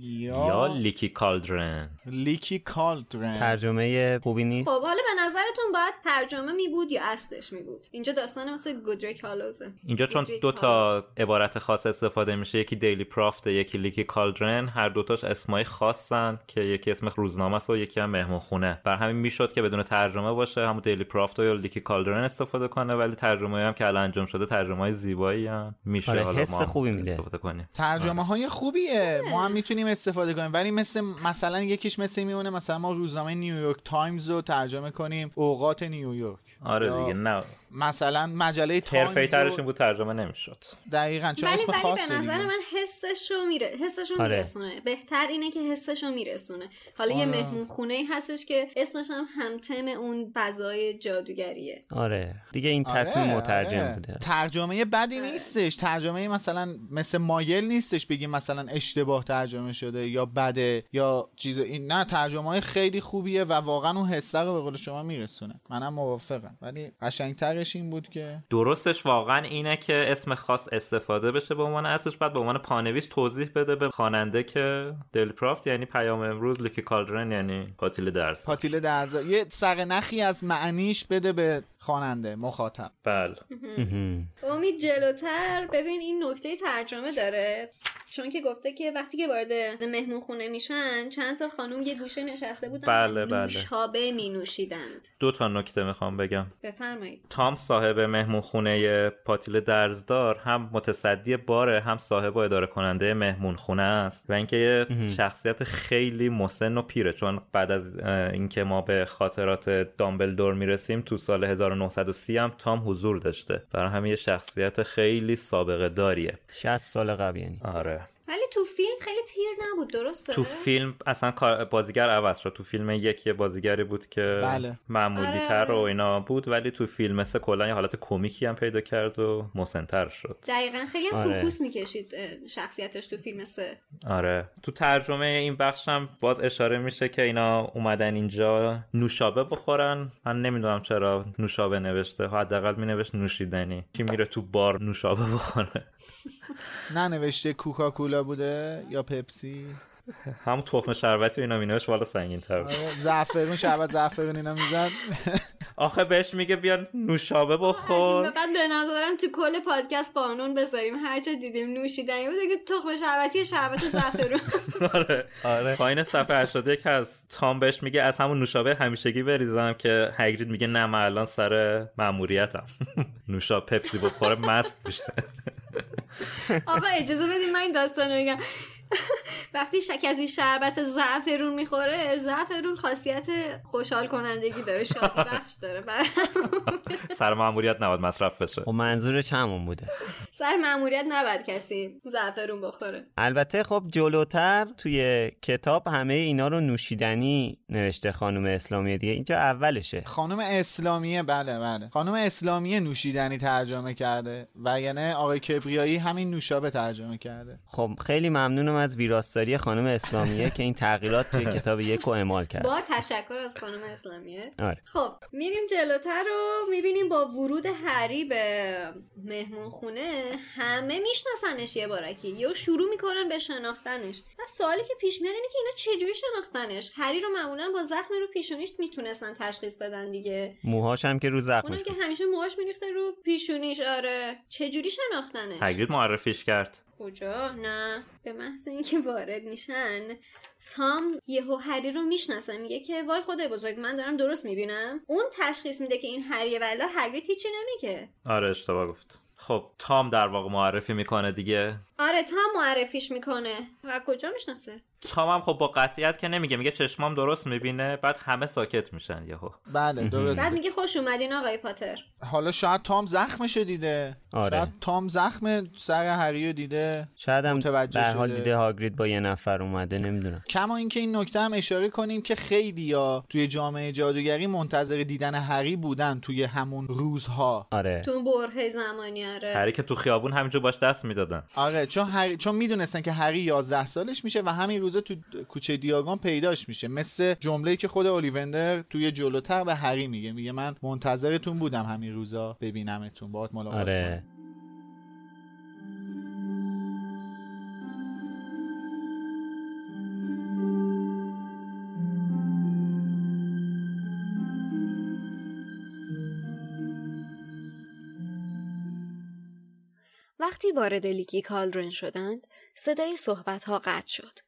یا, Leaky Cauldron. Leaky Cauldron. ترجمه خوبی نیست؟ خب حالا به نظرتون باید ترجمه می بود یا اصلش می بود؟ اینجا داستان مثل گودریک هالوزه. اینجا چون دو تا عبارت خاص استفاده میشه یکی Daily Prophet یکی Leaky Cauldron. هر دوتاش اسمای خاصن که یکی اسم روزنامه است و یکی هم مهمون خونه. بر همین می‌شد که بدون ترجمه باشه همون Daily Prophet یا Leaky Cauldron استفاده کنه ولی ترجمه هم که الان انجام شده ترجمه های زیبایی هم میشه آره حالا ما خوبی میده. استفاده کنیم. ترجمه های خوبیه. ما هم می‌تونیم استفاده کنیم. ولی مثل مثلا یکیش مثل میمونه مثلا ما روزنامه نیویورک تایمز رو ترجمه کنیم اوقات نیویورک. آره دیگه نه. مثلا مجله تایمز ترشون بود ترجمه نمی‌شد دقیقاً چون اسم خاصه به نظر من حسشو میره حسشو آره. میرسونه بهتر اینه که حسشو میرسونه حالا آره. یه مهمون خونه ای هستش که اسمش هم همتم اون فضای جادوگریه آره دیگه این تصمیم آره. مترجم آره. بوده ترجمه بدی آره. نیستش ترجمه مثلا مثل مایل نیستش بگیم مثلا اشتباه ترجمه شده یا بده یا چیز این نه ترجمه های خیلی خوبیه و واقعا اون حسه رو به قول شما میرسونه منم موافقم ولی قشنگترش این بود که درستش واقعا اینه که اسم خاص استفاده بشه به عنوان اصلش بعد به عنوان پانویس توضیح بده به خواننده که دل پرافت یعنی پیام امروز لیکی کالدرن یعنی پاتیل درس. پاتیل درس. یه سق نخی از معنیش بده به خواننده مخاطب. بله. امید جلوتر ببین این نکته ترجمه داره. چون که گفته که وقتی که وارد مهمون خونه میشن چند تا خانم یه گوشه نشسته بودن بله بله. نوشابه می نوشیدند. دو تا نکته می‌خوام بگم. بفرمایید. تام صاحب مهمون خونه پاتیل درزدار هم متصدی باره هم صاحب و اداره کننده مهمون خونه است و اینکه یه شخصیت خیلی مسن و پیره. چون بعد از اینکه ما به خاطرات دامبلدور می‌رسیم تو سال 1930 هم تام حضور داشته. برای همین یه شخصیت خیلی سابقه داریه. 60 سال قبل یعنی. آره. ولی تو فیلم خیلی پیر نبود درسته؟ تو فیلم اصلا بازیگر عوض شد. تو فیلم یکی بازیگری بود که بله. معمولی آره، تر و. اینا بود ولی تو فیلم مثل کلا یه حالت کمیکی هم پیدا کرد و مسنتر شد. دقیقا خیلی هم آره. فوکوس می‌کشید شخصیتش تو فیلم سه آره. تو ترجمه این بخش هم باز اشاره میشه که اینا اومدن اینجا نوشابه بخورن. من نمی‌دونم چرا نوشابه نوشته. حداقل مینوشت نوشیدنی. کی میره تو بار نوشابه بخوره؟ ننوشته کوکاکولا بوده یا پپسی؟ هم تخم شربتی و اینا مینوشت والا سنگین تر آره، زعفرون شربت زعفرون اینا می‌زد. آخه بهش میگه بیا نوشابه بخور. به بعد به نظرم تو کل پادکست قانون بذاریم. هر جا دیدیم نوشیدنی بود که تخم شربتی شربت زعفرون. آره. آره. پایین صفحه 81 هست. تام بهش میگه از همون نوشابه همیشگی بریزم که هگرید میگه نه من الان سر ماموریتم نوشابه پپسی بخوره مست میشه. آقا اجازه بدین من این داستان رو بگم. وقتی کسی شربت زعفرون می‌خوره زعفرون خاصیت خوشحال کنندگی داره شادی بخش داره برای سر ماموریت نباید مصرف بشه. خب منظورش همون بوده. سر مأموریت نباید کسی زعفرون بخوره. البته خب جلوتر توی کتاب همه اینا رو نوشیدنی نوشته خانم اسلامی دیگه. اینجا اولشه. خانم اسلامیه بله بله. خانم اسلامیه نوشیدنی ترجمه کرده و یعنی آقای کبریایی همین نوشابه ترجمه کرده. خب خیلی ممنونم از ویراستاری خانم اسلامیه که این تغییرات توی کتاب یک رو اعمال کرد. با تشکر از خانم اسلامیه. آره. خب میریم جلوتر رو می‌بینیم با ورود هری به مهمون خونه همه میشناسنش یه بارکی. یا شروع می‌کنن به شناختنش. و سوالی که پیش میاد اینه که اینا چجوری شناختنش؟ هری رو معمولا با زخم رو پیشونیش می‌تونستن تشخیص بدن دیگه. موهاش هم که رو زخمش اونم که. همیشه موهاش میریخته رو پیشونیش آره. چجوری شناختنش؟ هگرید معرفیش کرد. کجا؟ نه. به محض اینکه وارد میشن. تام یهو هری رو می‌شناسه میگه که وای خدای بزرگ من دارم درست می‌بینم. اون تشخیص میده که این هریه ولی هگرید هیچی نمیگه. آره اشتباه گفت. خب تام در واقع معرفی می‌کنه دیگه. آره تام معرفیش می‌کنه. و کجا می‌شناسه؟ تام هم خب با قطعیت که نمیگه میگه چشمام درست می‌بینه بعد همه ساکت میشن یهو. بله درست بعد میگه خوش اومدین آقای پاتر. حالا شاید تام زخمشو دیده. آره. شاید تام زخم سر هری رو دیده. شاید هم متوجه در حال. دیده هاگرید با یه نفر اومده نمی‌دونم. کما اینکه این نکته هم اشاره کنیم که خیلی یا توی جامعه جادوگری منتظر دیدن هری بودن توی همون روزها. آره. تو برهه زمانی آره. هری که تو خیابون همینجور باش دست می‌دادن. آره چون هری... چون می‌دونستن که هری 11 سالش میشه و همین روزه تو کوچه دیاگون پیداش میشه. مثل جمله‌ای که خود اولیوندر توی جلوتر به هری میگه. میگه من منتظرتون بودم همین روزا ببینمتون. باهات ملاقات کنم. آره وقتی وارد لیکی کالدرن شدند صدای صحبتها قطع شد.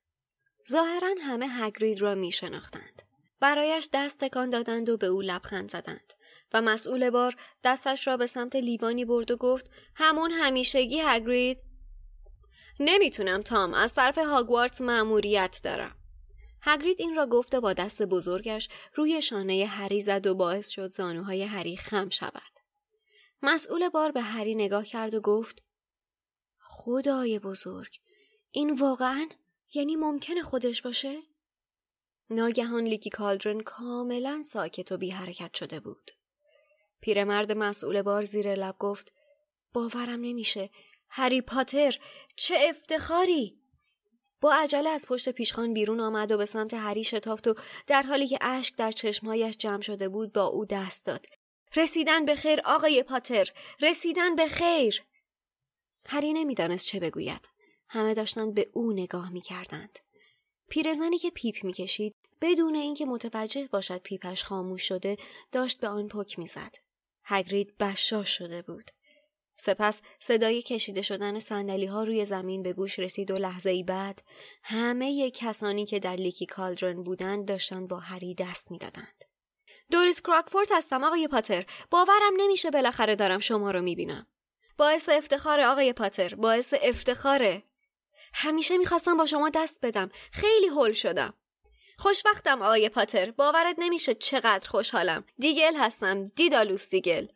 ظاهرا همه هگرید را می شناختند. برایش دست تکان دادند و به او لبخند زدند و مسئول بار دستش را به سمت لیوانی برد و گفت همون همیشگی هگرید؟ نمی‌تونم تام. از طرف هاگوارتس مأموریت دارم. هگرید این را گفته با دست بزرگش روی شانه هری زد و باعث شد زانوهای هری خم شود. مسئول بار به هری نگاه کرد و گفت خدای بزرگ این واقعا یعنی ممکنه خودش باشه؟ ناگهان لیکی کالدرن کاملا ساکت و بی حرکت شده بود. پیرمرد مسئول بار زیر لب گفت باورم نمیشه. هری پاتر چه افتخاری! با عجله از پشت پیشخان بیرون آمد و به سمت هری شتافت و در حالی که اشک در چشمهایش جمع شده بود با او دست داد. رسیدن به خیر آقای پاتر رسیدن به خیر هری نمی‌دانست چه بگوید همه داشتند به او نگاه می کردند. پیرزنی که پیپ می کشید بدون اینکه متوجه باشد پیپش خاموش شده داشت به آن پک می زد. هگرید بشاش شده بود. سپس صدای کشیده شدن صندلی ها روی زمین به گوش رسید و لحظه ای بعد همه کسانی که در Leaky Cauldron بودند داشتند با هری دست می دادند. دوریس کراکفورد هستم آقای پاتر باورم نمیشه بالاخره دارم شما رو می بینم. باعث افتخار آقای پاتر باعث افتخاره. همیشه می‌خواستم با شما دست بدم. خیلی هول شدم. خوشبختم آقای پاتر. باورت نمیشه چقدر خوشحالم. دیگل هستم. دیدالوس دیگل.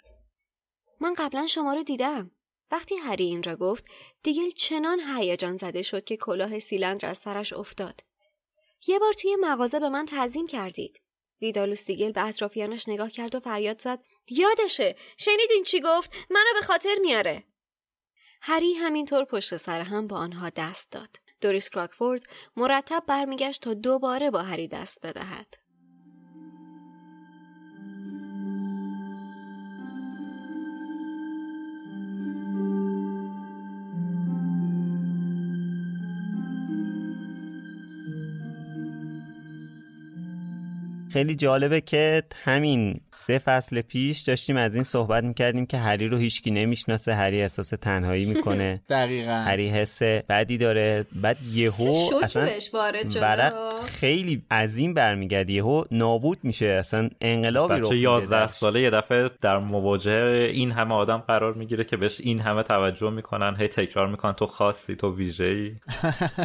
من قبلا شما رو دیدم. وقتی هری این را گفت دیگل چنان هیجان زده شد که کلاه سیلندر از سرش افتاد. یه بار توی مغازه به من تعظیم کردید. دیدالوس دیگل به اطرافیانش نگاه کرد و فریاد زد. یادشه! شنیدین چی گفت؟ منو به خاطر میاره. هری همینطور پشت سر هم با آنها دست داد. دوریس کراکفورد مرتب برمیگشت تا دوباره با هری دست بدهد. خیلی جالبه که همین سه فصل پیش داشتیم از این صحبت می‌کردیم که هری رو هیچکی نمی‌شناسه هری احساس تنهایی می‌کنه. دقیقا. هری حس بدی داره. بعد یهو اصلا برق خیلی عظیم برمیگرد یهو نابود میشه. اصلا انقلابی رو بچه 11 ساله یه دفعه در مواجهه این همه آدم قرار می‌گیره که بهش این همه توجه می‌کنن هی تکرار می‌کنن تو خاصی تو ویژه‌ای.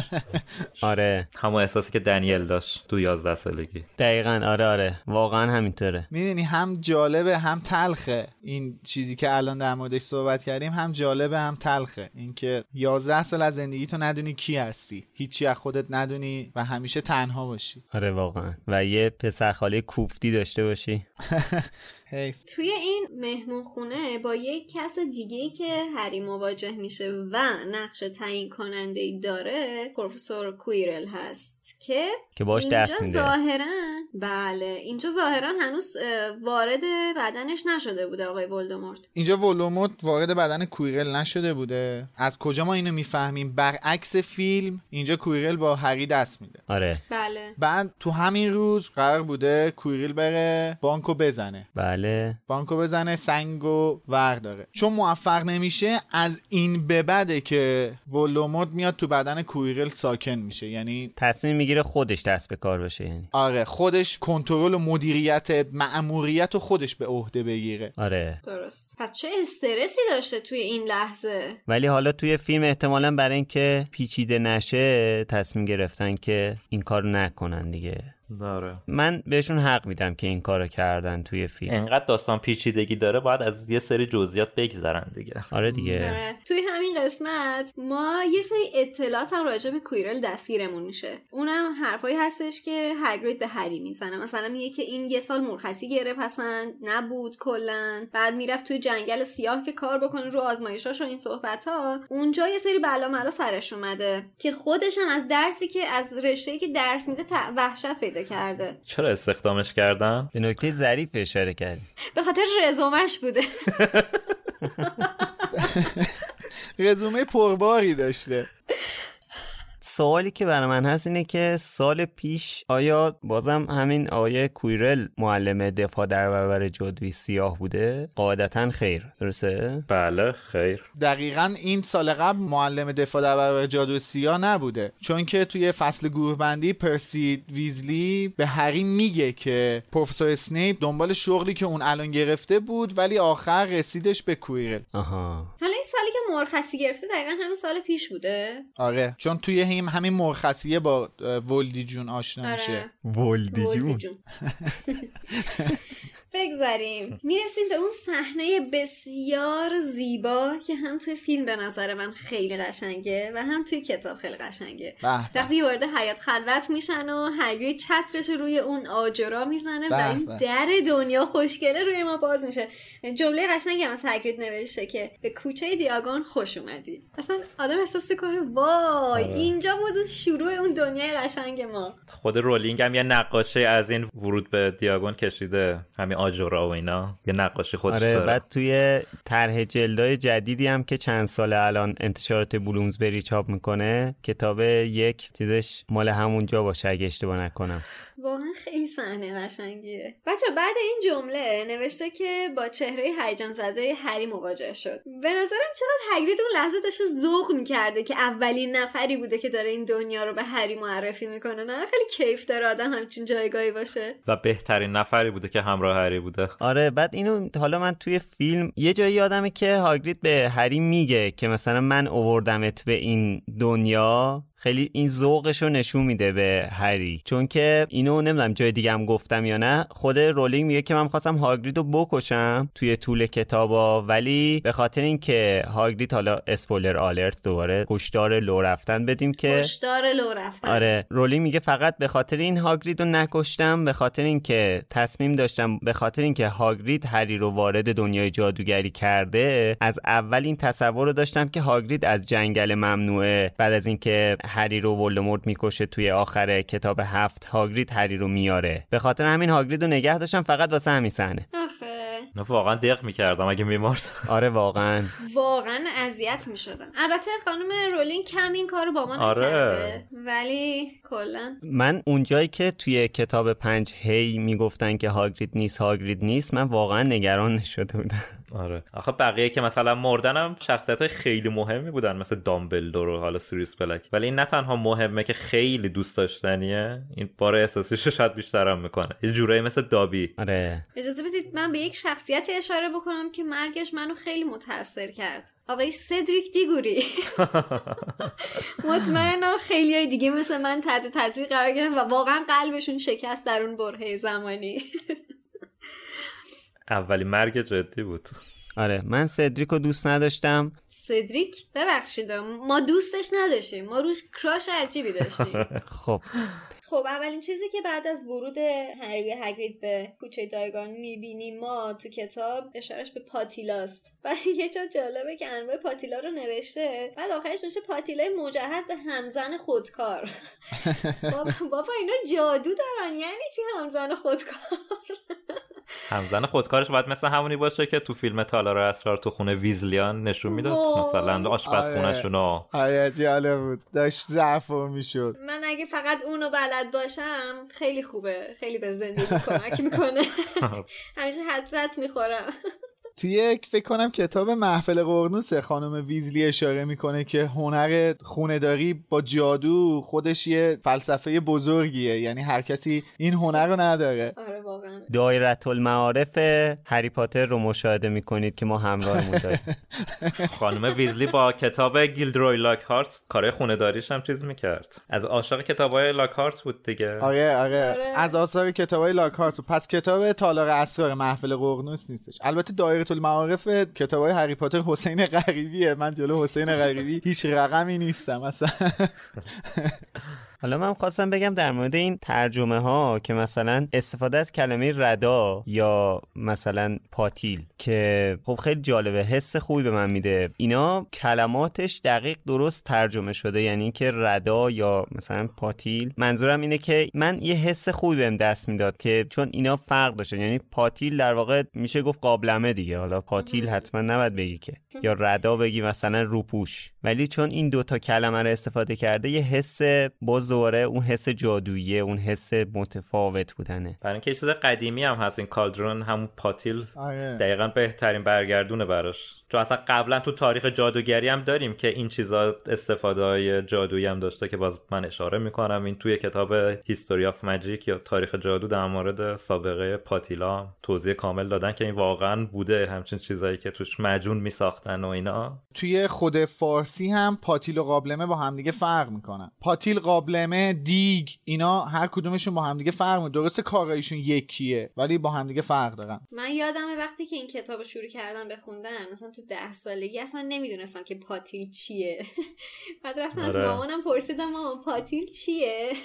آره. همون احساسی که دنیل داشت تو 11 سالگی. دقیقا. آره آره. واقعا همینطوره. می‌دونی هم جالبه هم تلخه. این چیزی که الان در موردش صحبت کردیم هم جالبه هم تلخه. اینکه 11 سال از زندگی تو ندونی کی هستی. هیچی از خودت ندونی و همیشه تنها باشی. آره واقعا. و یه پسرخاله کوفتی داشته باشی. توی این مهمون خونه با یک کس دیگه که هری مواجه میشه و نقش تعیین کننده ای داره پروفسور کویرل هست که که باش دست میده. ظاهرا بله اینجا ظاهرا هنوز وارد بدنش نشده بوده آقای ولدمورت. اینجا ولدمورت وارد بدن کویرل نشده بوده. از کجا ما اینو می‌فهمیم؟ برعکس فیلم اینجا کویرل با هری دست میده. آره. بله. بعد تو همین روز قرار بوده کویرل بره بانکو بزنه. بله. بانکو بزنه سنگو ورداره چون موفق نمیشه از این به بده که ولدمورت میاد تو بدن کویرل ساکن میشه. یعنی تصمیم می‌گیره خودش دست به کار باشه یعنی. آره خودش کنترل و مدیریت مأموریت رو خودش به عهده بگیره. آره. درست. پس چه استرسی داشته توی این لحظه؟ ولی حالا توی فیلم احتمالا برای اینکه پیچیده نشه تصمیم گرفتن که این کار نکنن دیگه. داره. من بهشون حق میدم که این کارو کردن توی فیلم. انقدر داستان پیچیدگی داره باید از یه سری جزئیات بگذرن دیگه. آره دیگه. داره. توی همین قسمت ما یه سری اطلاعات هم راجع به کویرل دستگیرمون میشه. اونم حرفایی هستش که هگرید به هری می‌زنه. مثلا میگه که این یه سال مرخصی گرفت پسند نبود کلا. بعد می‌رفت توی جنگل سیاه که کار بکنه رو آزمایشاش و این صحبت ها اونجا یه سری بلا ملا سرش اومده که خودش هم از درسی که از رشته‌ای که درس میده وحشت پیدا کرده. چرا استخدامش کردن به نکته ظریف اشاره کردی. به خاطر رزومش بوده. رزومه پرباری داشته. سوالی که برای من هست اینه که سال پیش آیا بازم همین آیه کویرل معلم دفاع در برابر جادوی سیاه بوده؟ قاعدتا خیر درسته؟ بله خیر. دقیقا این سال قبل معلم دفاع در برابر جادوی سیاه نبوده. چون که توی فصل گروه بندی پرسی ویزلی به هری میگه که پروفسور اسنیپ دنبال شغلی که اون الان گرفته بود ولی آخر رسیدش به کویرل. آها. حالا این سالی که مرخصی گرفته دقیقا همین سال پیش بوده؟ آره. چون توی هم همین مرخصیه با ولدی جون آشنا میشه. ولدی جون. بگذاریم. می‌رسیم به اون صحنه بسیار زیبا که هم توی فیلم به نظر من خیلی قشنگه و هم توی کتاب خیلی قشنگه. وقتی وارد حیات خلوت میشن و هگرید چترش روی اون آجرا می‌زنه و این در دنیا خوشگله روی ما باز میشه. جمله قشنگی هم از هگرید نوشته که به کوچه دیاگون خوش اومدی. اصلا آدم احساس کنه وای اینجا بود اون شروع اون دنیای قشنگ ما. خود رولینگ هم یه نقاشی از این ورود به دیاگون کشیده. همین آجورا و اینا یه نقاشی خودش آره داره. بعد توی طرح جلدای جدیدی هم که چند سال الان انتشارات بلومزبری چاپ می‌کنه کتاب یک چیزش مال همونجا باشه اگه اشتباه نکنم. واقعا خیلی صحنه قشنگیه. بچه بعد این جمله نوشته که با چهره هیجان زده هری مواجه شد. به نظرم چقدر هگرید اون لحظه داشته ذوق می‌کرده که اولین نفری بوده که داره این دنیا رو به هری معرفی می‌کنه. نه خیلی کیف داره آدم همچین جایگاهی باشه. و بهترین نفری بوده که همراه هری بوده. آره بعد اینو حالا من توی فیلم یه جایی یادمه که هاگرید به هری میگه که مثلا من اووردمت به این دنیا. خیلی این ذوقش رو نشون میده به هری. چون که اینو نمی‌دونم جای دیگه هم گفتم یا نه. خود رولینگ میگه که من خواستم هاگرید رو بکشم توی طول کتابا ولی به خاطر اینکه هاگرید حالا اسپولر آلرت دوباره هشدار لو رفتن بدیم که هشدار لو رفتن. آره رولینگ میگه فقط به خاطر این هاگرید رو نکشتم به خاطر اینکه تصمیم داشتم به خاطر اینکه هاگرید هری رو وارد دنیای جادوگری کرده از اول این تصور رو داشتم که هاگرید از جنگل ممنوعه. بعد از اینکه هری رو ولدمورت می‌کشه توی آخر کتاب هفت هاگرید هری رو میاره. به خاطر همین هاگرید رو نگه داشتم فقط واسه همین صحنه. آخه. نه واقعا دق می‌کردم اگه میمرد. آره واقعا. واقعا اذیت می‌شدم. البته خانم رولینگ کم این کارو با ما آره. نکرده ولی کلا. من اونجایی که توی کتاب پنج هی می‌گفتن که هاگرید نیست هاگرید نیست من واقعا نگران شده بودم. آره. آخه بقیه که مثلا مردنم شخصیت های خیلی مهمی بودن مثل دامبلدور و حالا سیریس بلک ولی این نه تنها مهمه که خیلی دوست داشتنیه این بار احساسیش رو شاید بیشترم می‌کنه. یه جورایی مثل دابی. آره. اجازه بدید من به یک شخصیتی اشاره بکنم که مرگش منو خیلی متاثر کرد. آقای سدریک دیگوری. مطمئنا خیلی های دیگه مثل من تحت تاثیر قرار گرفتن و واقعا قلبشون شکست در اون برهه زمانی. اولی مرگ جدی بود. آره من سدریک رو دوست نداشتم. سدریک؟ ببخشید ما دوستش نداشتیم. ما روش کراش عجیبی داشتیم. خب. خب اولین چیزی که بعد از ورود هری و هگرید به کوچه دایگان می‌بینیم ما تو کتاب اشارش به پاتیلاست و یه جا جالبه که انواع پاتیلا رو نوشته بعد آخرش نوشته پاتیلای مجهز به همزن خودکار. بابا, بابا اینا جادو دارن. یعنی چی همزن خودکار؟ همزن خودکارش باید مثل همونی باشه که تو فیلم تالار اسرار تو خونه ویزلیان نشون می‌داد. مثلا آشپزخونهشون رو آره جالب بود. داشت ضعف می‌شد. من اگه فقط اونو بلد باشم خیلی خوبه. خیلی به زندگی کمک می‌کنه. همیشه حسرت می‌خورم. توی یک فکر کنم کتاب محفل قرنوس خانم ویزلی اشاره می‌کنه که هنر خونداری با جادو خودش یه فلسفه بزرگیه. یعنی هر کسی این هنر رو نداره. آره واقعا. دایره المعارف هری پاتر رو مشاهده می‌کنید که ما همراهمون داریم. خانم ویزلی با کتاب گیلدروی لاکهارت کارهای خونه داریش هم چیز می‌کرد. از عاشق کتاب های لاکهارت بود دیگه. آره آره. آره. از آثار کتاب های لاکارت پس کتاب تالار اسرار محفل قرنوس نیستش. البته دایره المعارف کتاب های هری پاتر حسین غریبیه. من جلو حسین غریبی هیچ رقمی نیستم اصلا. حالا من خواستم بگم در مورد این ترجمه ها که مثلا استفاده از کلمه ردا یا مثلا پاتیل که خب خیلی جالبه حس خوبی به من میده. اینا کلماتش دقیق درست ترجمه شده یعنی اینکه ردا یا مثلا پاتیل. منظورم اینه که من یه حس خوبی بهم دست می‌داد که چون اینا فرق داشتن یعنی پاتیل در واقع میشه گفت قابلمه دیگه. حالا پاتیل حتما نباید بگی که. یا ردا بگی مثلا روپوش ولی چون این دوتا کلمه رو استفاده کرده یه حس باز دوباره اون حس جادویی اون حس متفاوت بودنه. برای اینکه چیز قدیمی هم هست این کالدرون همون پاتیل. آره. دقیقا بهترین برگردونه براش. چون اصلا قبلا تو تاریخ جادوگری هم داریم که این چیزا استفاده های جادویی هم داشته که باز من اشاره می‌کنم. این توی کتاب هیستوری آف ماجیک یا تاریخ جادو در مورد سابقه پاتیلا توضیح کامل دادن که این واقعا بوده. همچین چیزایی که توش مجون میساختن و اینا. توی خود فارسی هم پاتیل و قابلمه با همدیگه فرق می‌کنن. پاتیل قابلمه دیگ اینا هر کدومشون با همدیگه فرق می‌کنن درسته کارایشون یکیه ولی با همدیگه فرق دارن. من یادمه وقتی که این کتاب رو شروع کردم بخوندن مثلا تو ده سالگی اصلا نمی‌دونستم که پاتیل چیه. بعد رفتم از آره. مامانم پرسیدم مامان پاتیل چیه؟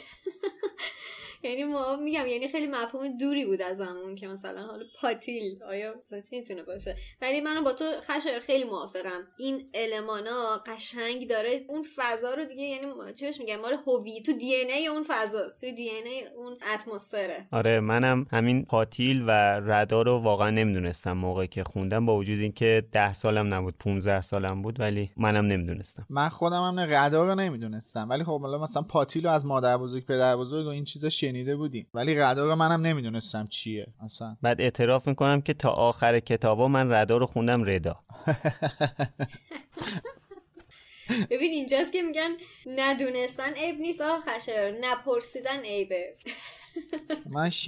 یعنی ما میگم یعنی خیلی مفهوم دوری بود از همون که مثلا حالا پاتیل آیا مثلا چی می‌تونه باشه؟ ولی منم با تو خشر خیلی موافقم. این المانا قشنگ داره اون فضا رو دیگه یعنی چی بهش میگم مال هوی تو دی ای اون فضاست. تو دی ای اون اتمسفره. آره منم همین پاتیل و ردا رو واقعا نمی‌دونستم موقعی که خوندم با وجود اینکه ده سالم نبود 15 سالم بود ولی منم نمی‌دونستم. من خودم هم نه ردا رو نمی‌دونستم. ولی خب مثلا پاتیل رو از مادر بزرگ پدر بزرگ و این چیزا شنیده بودیم. ولی ردا رو منم نمی‌دونستم چیه. اصلا. بعد اعتراف می‌کنم که تا آخر کتابا من ردا رو خوندم ردا. ببین اینجاست که میگن ندونستن عیب نیست آقا خشر نپرسیدن عیبه. من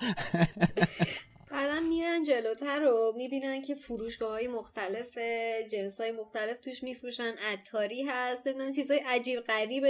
بعدا میرن جلوتر رو می‌بینن که فروشگاه های مختلف جنس های مختلف توش میفروشن. عطاری هست نمی‌دونم چیزای عجیب غریب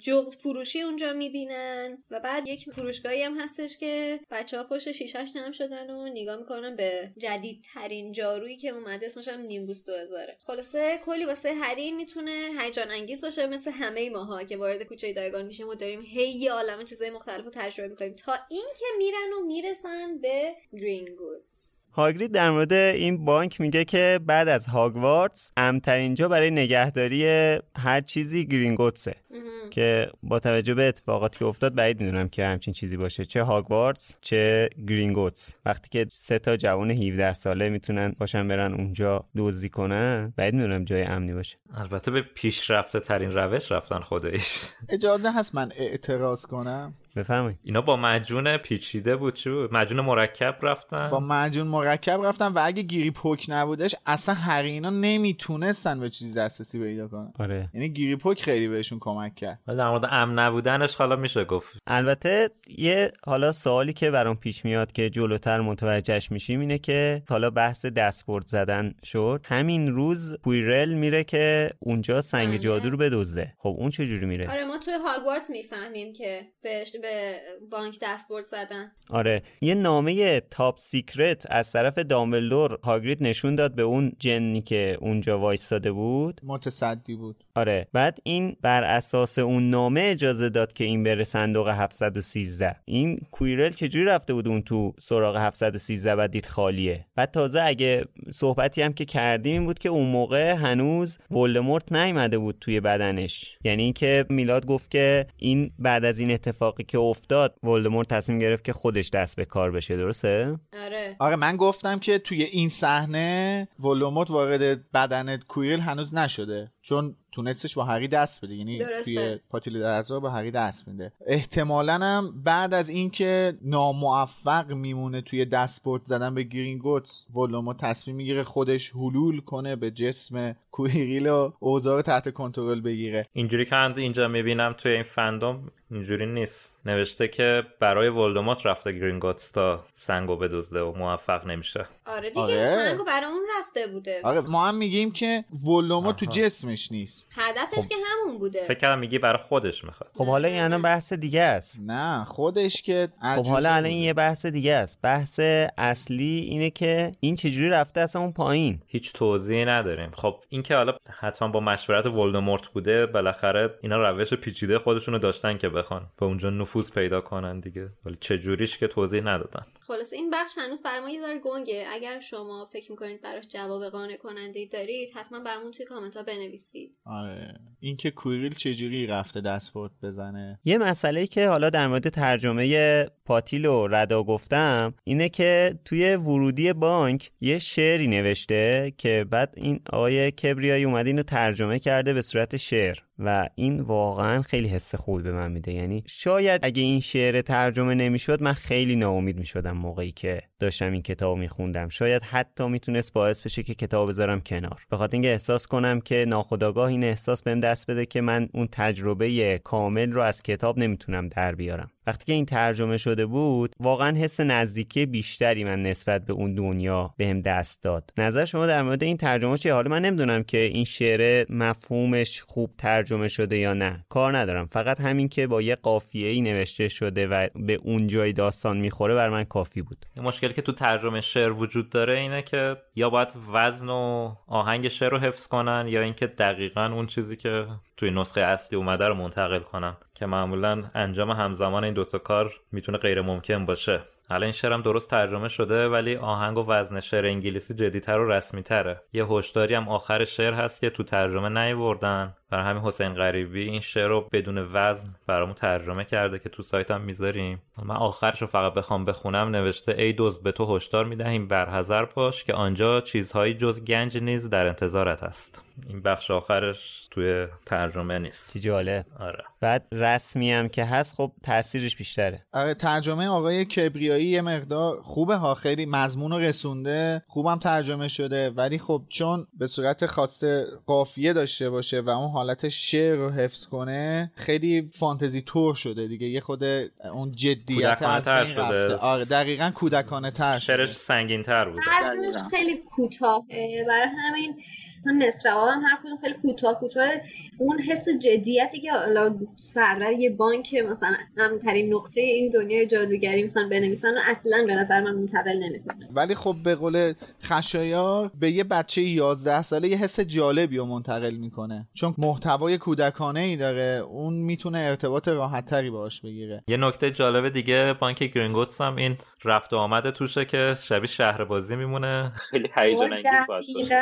جغد فروشی اونجا می‌بینن. و بعد یک فروشگاهی هم هستش که بچه ها پشت شیشش نم شدن و نگاه می‌کنن به جدیدترین جارویی که اومده اسمش هم نیمبوس 2000 خلاصه کلی واسه هری می‌تونه هیجان انگیز باشه مثل همه ماها که وارد کوچه دایگان میشیم و داریم هی عالمه چیزای مختلف رو تجربه می‌کنیم. تا اینکه میرن و می‌رسن به گرین گودز هاگرید در مورد این بانک میگه که بعد از هاگوارتس امترین جا برای نگهداری هر چیزی گرینگوتسه که با توجه به اتفاقاتی که افتاد بعید می‌دونم که همچین چیزی باشه. چه هاگوارتس چه گرینگوتس وقتی که سه تا جوان 17 ساله می‌تونن باشن برن اونجا دزدی کنن بعید می‌دونم جای امنی باشه. البته به پیشرفته ترین روش رفتن خودش. اجازه هست من اعتراض کنم. بفهمید اینا با معجون پیچیده بود چی بود؟ معجون مرکب رفتن؟ با معجون مرکب رفتن و اگه گیری پوک نبودش اصلا هر اینا نمی‌تونستن به چیزی دسترسی پیدا کنن. آره. یعنی گیری پوک خیلی بهشون کمک کرد. ولی در مورد امن نبودنش حالا میشه گفت. البته یه حالا سوالی که برام پیش میاد که جلوتر متوجهش میشیم اینه که حالا بحث دستبرد زدن شد. همین روز پویرل میره که اونجا سنگ بله. جادو رو بدزده. خب اون چه جوری میره؟ آره ما توی هاگوارتس می‌فهمیم که بهش به بانک دستبرد زدن. آره. یه نامه top secret از طرف دامبلدور هاگرید نشون داد به اون جنی که اونجا وایستاده بود. متصدی بود. آره. بعد این بر اساس اون نامه اجازه داد که این بره صندوق 713 این کویرل چجوری رفته بود اون تو سراغ 713 و دید خالیه؟ بعد تازه اگه صحبتی هم که کردیم این بود که اون موقع هنوز ولدمورت نیومده بود توی بدنش. یعنی اینکه میلاد گفت که این بعد از این اتفاقی که افتاد ولدمورت تصمیم گرفت که خودش دست به کار بشه درسته؟ آره. آره من گفتم که توی این صحنه ولدمورت وارد بدن کویرل هنوز نشده. چون تونستش با هری دست بده. یعنی درسته. توی پاتیل درزدار با هری دست میده. احتمالا هم بعد از اینکه ناموفق میمونه توی دستبرد زدن به گرینگوتس ولدمورت تصمیم می‌گیره خودش حلول کنه به جسم کویرل و اوضاع رو تحت کنترل بگیره. اینجوری که اینجا می‌بینم توی این fandom اینجوری نیست. نوشته که برای ولدمورت رفته گرینگوتس تا سنگو بدزده و موفق نمیشه. آره دیگه آره. سنگو برای اون رفته بوده. آره ما هم میگیم که ولوموت تو. جسمش نیست. هدفش که همون بوده. فکر کردم میگی برای خودش می‌خواد. خب حالا این الان بحث دیگه است. نه خودش که خب حالا الان. این یه بحث دیگه است. بحث اصلی اینه که این چجوری رفته اصلا اون پایین؟ هیچ توضیحی نداریم. خب این که حالا حتما با مشورت ولدمورت بوده بالاخره اینا روش پیچیده خودشونو داشتن که بخوان. به اونجا نفوذ پیدا کنن دیگه. ولی چه جوریش که توضیح ندادن. خلاص این بخش هنوز بر ما یه ذره گنگه. اگر شما فکر می‌کنید براش جواب قانع کننده ای دارید حتما برامون توی کامنت ها بنویسید. آره. اینکه کویریل چجوری رفته دستبرد بزنه. یه مسئله که حالا در مورد ترجمه پاتیل و ردا گفتم اینه که توی ورودی بانک یه شعری نوشته که بعد این آقای کبریایی اومده اینو ترجمه کرده به صورت شعر. و این واقعا خیلی حس خوبی به من میده. یعنی شاید اگه این شعر ترجمه نمی‌شد من خیلی ناامید می‌شدم موقعی که داشتم این کتاب میخوندم. شاید حتی می‌تونست باعث بشه که کتاب بذارم کنار. به خاطر اینکه احساس کنم که ناخودآگاه این احساس بهم دست بده که من اون تجربه کامل رو از کتاب نمی‌تونم در بیارم. وقتی که این ترجمه شده بود واقعا حس نزدیکی بیشتری من نسبت به اون دنیا بهم دست داد. نظر شما در مورد این ترجمه چیه؟ حالا من نمی‌دونم که این شعر مفهومش خوب ترجمه شده یا نه؟ کار ندارم. فقط همین که با یه قافیه ای نوشته شده و به اون جای داستان می‌خوره بر من کافی بود. مشکلی که تو ترجمه شعر وجود داره اینه که یا باید وزن و آهنگ شعر رو حفظ کنن یا اینکه دقیقا اون چیزی که توی نسخه اصلی اومده رو منتقل کنن. که معمولا انجام همزمان این دوتا کار می‌تونه غیر ممکن باشه. حالا این شعرم درست ترجمه شده ولی آهنگ و وزن شعر انگلیسی جدیتر و رسمی تره یه هشداری هم آخر شعر هست که تو ترجمه نیوردن برای همین حسین غریبی این شعر رو بدون وزن برامون ترجمه کرده که تو سایتم می‌ذاریم. من آخرش رو فقط بخوام بخونم نوشته ای دوست به تو هشدار می‌دهیم برحذر باش که آنجا چیزهایی جز گنج نیز در انتظارت است. این بخش آخرش توی ترجمه نیست. چی جالب. آره. بعد رسمی هم که هست خب تاثیرش بیشتره. آره ترجمه آقای کبریایی یه مقدار خوبه ها خیلی مضمون رو رسونده خوبم ترجمه شده ولی خب چون به صورت خاصه قافیه داشته باشه و اون حالت شعر رو حفظ کنه خیلی فانتزی تور شده دیگه. یه خود اون جدیت از شده. رفته. آره دقیقا کودکانه تر شده. شعرش سنگین تر بود خیلی کوتاهه. برای همین مثلا مصرعا هم هر کدوم خیلی کوتاه کوتاه اون حس جدیتی که حالا سردر یه بانک مثلا امن‌ترین نقطه این دنیای جادوگری می‌خوان بنویسن و اصلا به نظر من منتقل نمی‌کنه ولی خب به قول خشایار به یه بچه 11 ساله یه حس جالبی رو منتقل می‌کنه. چون محتوای کودکانه ای داره اون می‌تونه ارتباط راحت تری باش بگیره. یه نکته جالب دیگه بانک گرینگوتس هم این رفت و آمد توشه که شبیه شهر بازی میمونه. خیلی هیجان انگیز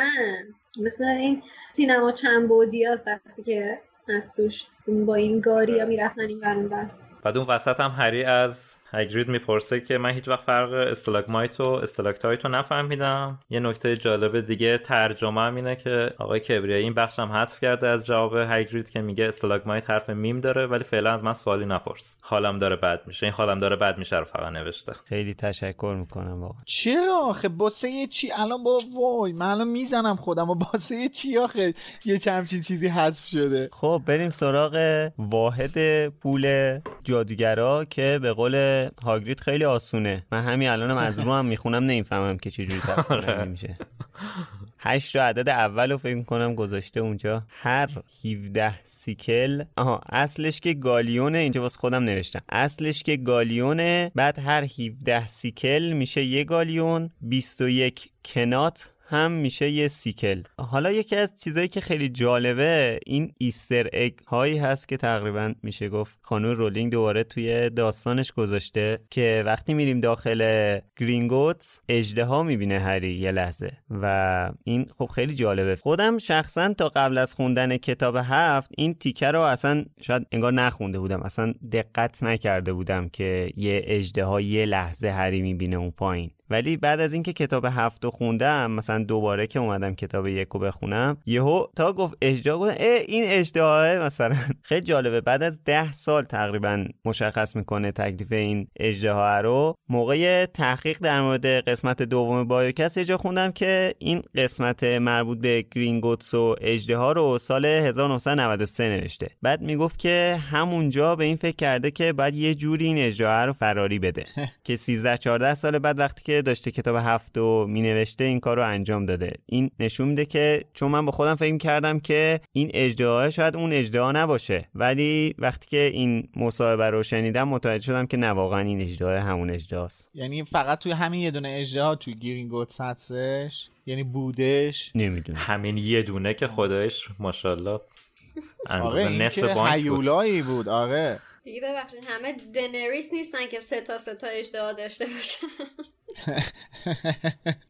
مثل این سینما چند بودی هست وقتی که از توش با این گاری ها می‌رفتن این برون بر بعد اون وسط هم هری از هگرید می‌پرسه که من هیچ وقت فرق استلاگمایت و استلاکتایت رو نفهمیدم. یه نکته جالب دیگه ترجمه هم اینه که آقای کبریایی این بخش هم حذف کرده از جواب هگرید که میگه استلاگمایت حرف میم داره ولی فعلا از من سوالی نپرس. حالم داره بد میشه. این حالم داره بد میشه رو فقط نوشته. خیلی تشکر می‌کنم واقعا. چرا آخه؟ باسه چی؟ الان با وای من الان می‌زنم خودم. و باسه چی آخه؟ یه چمچین چیزی حذف شده. خب بریم سراغ واحد پول جادوگرا که به قول هاگرید خیلی آسونه. من همین الانم از رو هم می‌خونم نمی‌فهمم که چجوری تقسیم بندی میشه. هشت عدد اول رو فکر می‌کنم گذاشته اونجا. هر 17 سیکل. آها اصلش که گالیونه اینجا واسه خودم نوشتم. اصلش که گالیونه بعد هر 17 سیکل میشه یه گالیون. 21 کنات. هم میشه یه سیکل. حالا یکی از چیزایی که خیلی جالبه این ایستر اگ هایی هست که تقریبا میشه گفت خانم رولینگ دوباره توی داستانش گذاشته که وقتی میریم داخل گرینگوتس اژدها می‌بینه هری یه لحظه و این خب خیلی جالبه. خودم شخصا تا قبل از خوندن کتاب هفت این تیکه رو اصلا شاید انگار نخونده بودم. اصلا دقت نکرده بودم که یه اژدها یه لحظه هری می‌بینه اون پایین. ولی بعد از اینکه کتاب هفت رو خوندم مثلا دوباره که اومدم کتاب یک رو بخونم یهو تا گفت اژدها گفتم اه این اژدهاه مثلا. خیلی جالبه. بعد از ده سال تقریبا مشخص می‌کنه تکلیف این اژدها رو. موقع تحقیق در مورد قسمت دوم بایوکس یه جا خوندم که این قسمت مربوط به گرینگوتس و اجدها رو سال 1993 نوشته. بعد می‌گفت که همونجا به این فکر کرده که باید یه جوری این اجدها رو فراری بده. که 13 14 سال بعد وقتی که داشته کتاب هفت و می نوشته این کار رو انجام داده. این نشون میده که چون من با خودم فکر کردم که این اجدها شاید اون اجدها نباشه ولی وقتی که این مصاحبه رو شنیدم متوجه شدم که نه واقعا این اجدها همون اجدهاست یعنی فقط توی همین یه دونه اجده توی گیرینگوتس هستش یعنی بودش. نمی‌دونم. همین یه دونه که خدایش ماشاءالله آره اندازه این نصف که بانک بود. بود آره. دیگه ببخشید همه دنریس نیستن که سه تا سه تا اجدها داشته باشن.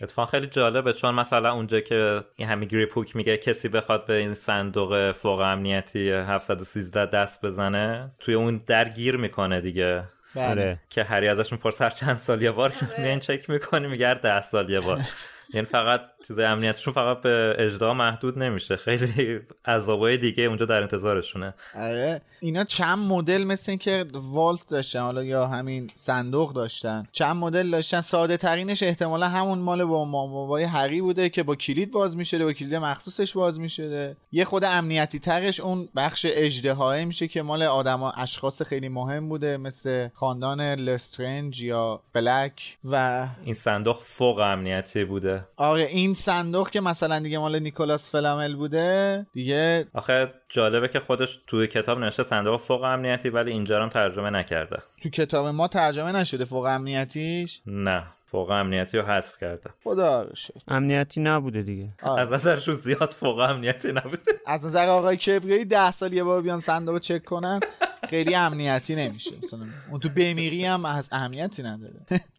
اتفاقا خیلی جالبه چون مثلا اونجا که این همین گریپوک میگه کسی بخواد به این صندوق فوق امنیتی 713 دست بزنه توی اون درگیر می‌کنه دیگه. بله. آره که هری ازش می‌پرسه هر چند سال یه بار میان چک می‌کنی میگه هر ده سال یه بار. یعنی فقط چیز امنیتشون فقط به اجدا محدود نمیشه. خیلی عذابای دیگه اونجا در انتظارشونه. آره. اینا چند مدل مثل این که والت داشتن حالا یا همین صندوق داشتن. چند مدل داشتن. ساده ترینش احتمالا همون مال با مامابای هری بوده که با کلید باز می‌شده با کلید مخصوصش باز می‌شده. یه خود امنیتی ترش اون بخش اجده میشه که مال آدما اشخاص خیلی مهم بوده مثل خاندان لسترنج یا بلک و این صندوق فوق امنیتی بوده. آره این صندوق که مثلا دیگه مال نیکولاس فلامل بوده دیگه آخه جالبه که خودش توی کتاب نوشته صندوق فوق امنیتی ولی اینجا رو هم ترجمه نکرده. تو کتاب ما ترجمه نشده فوق امنیتیش؟ نه فوق امنیتی رو حذف کرده. خدا رو شکر. امنیتی نبوده دیگه. آره. از نظرشون زیاد فوق امنیتی نبوده. از نظر آقای کبریایی ده سال یه بار بیان صندوق رو چک کنن خیلی امنیتی نمیشه. مثلا اون تو بمیری هم از اهمیتی نداره.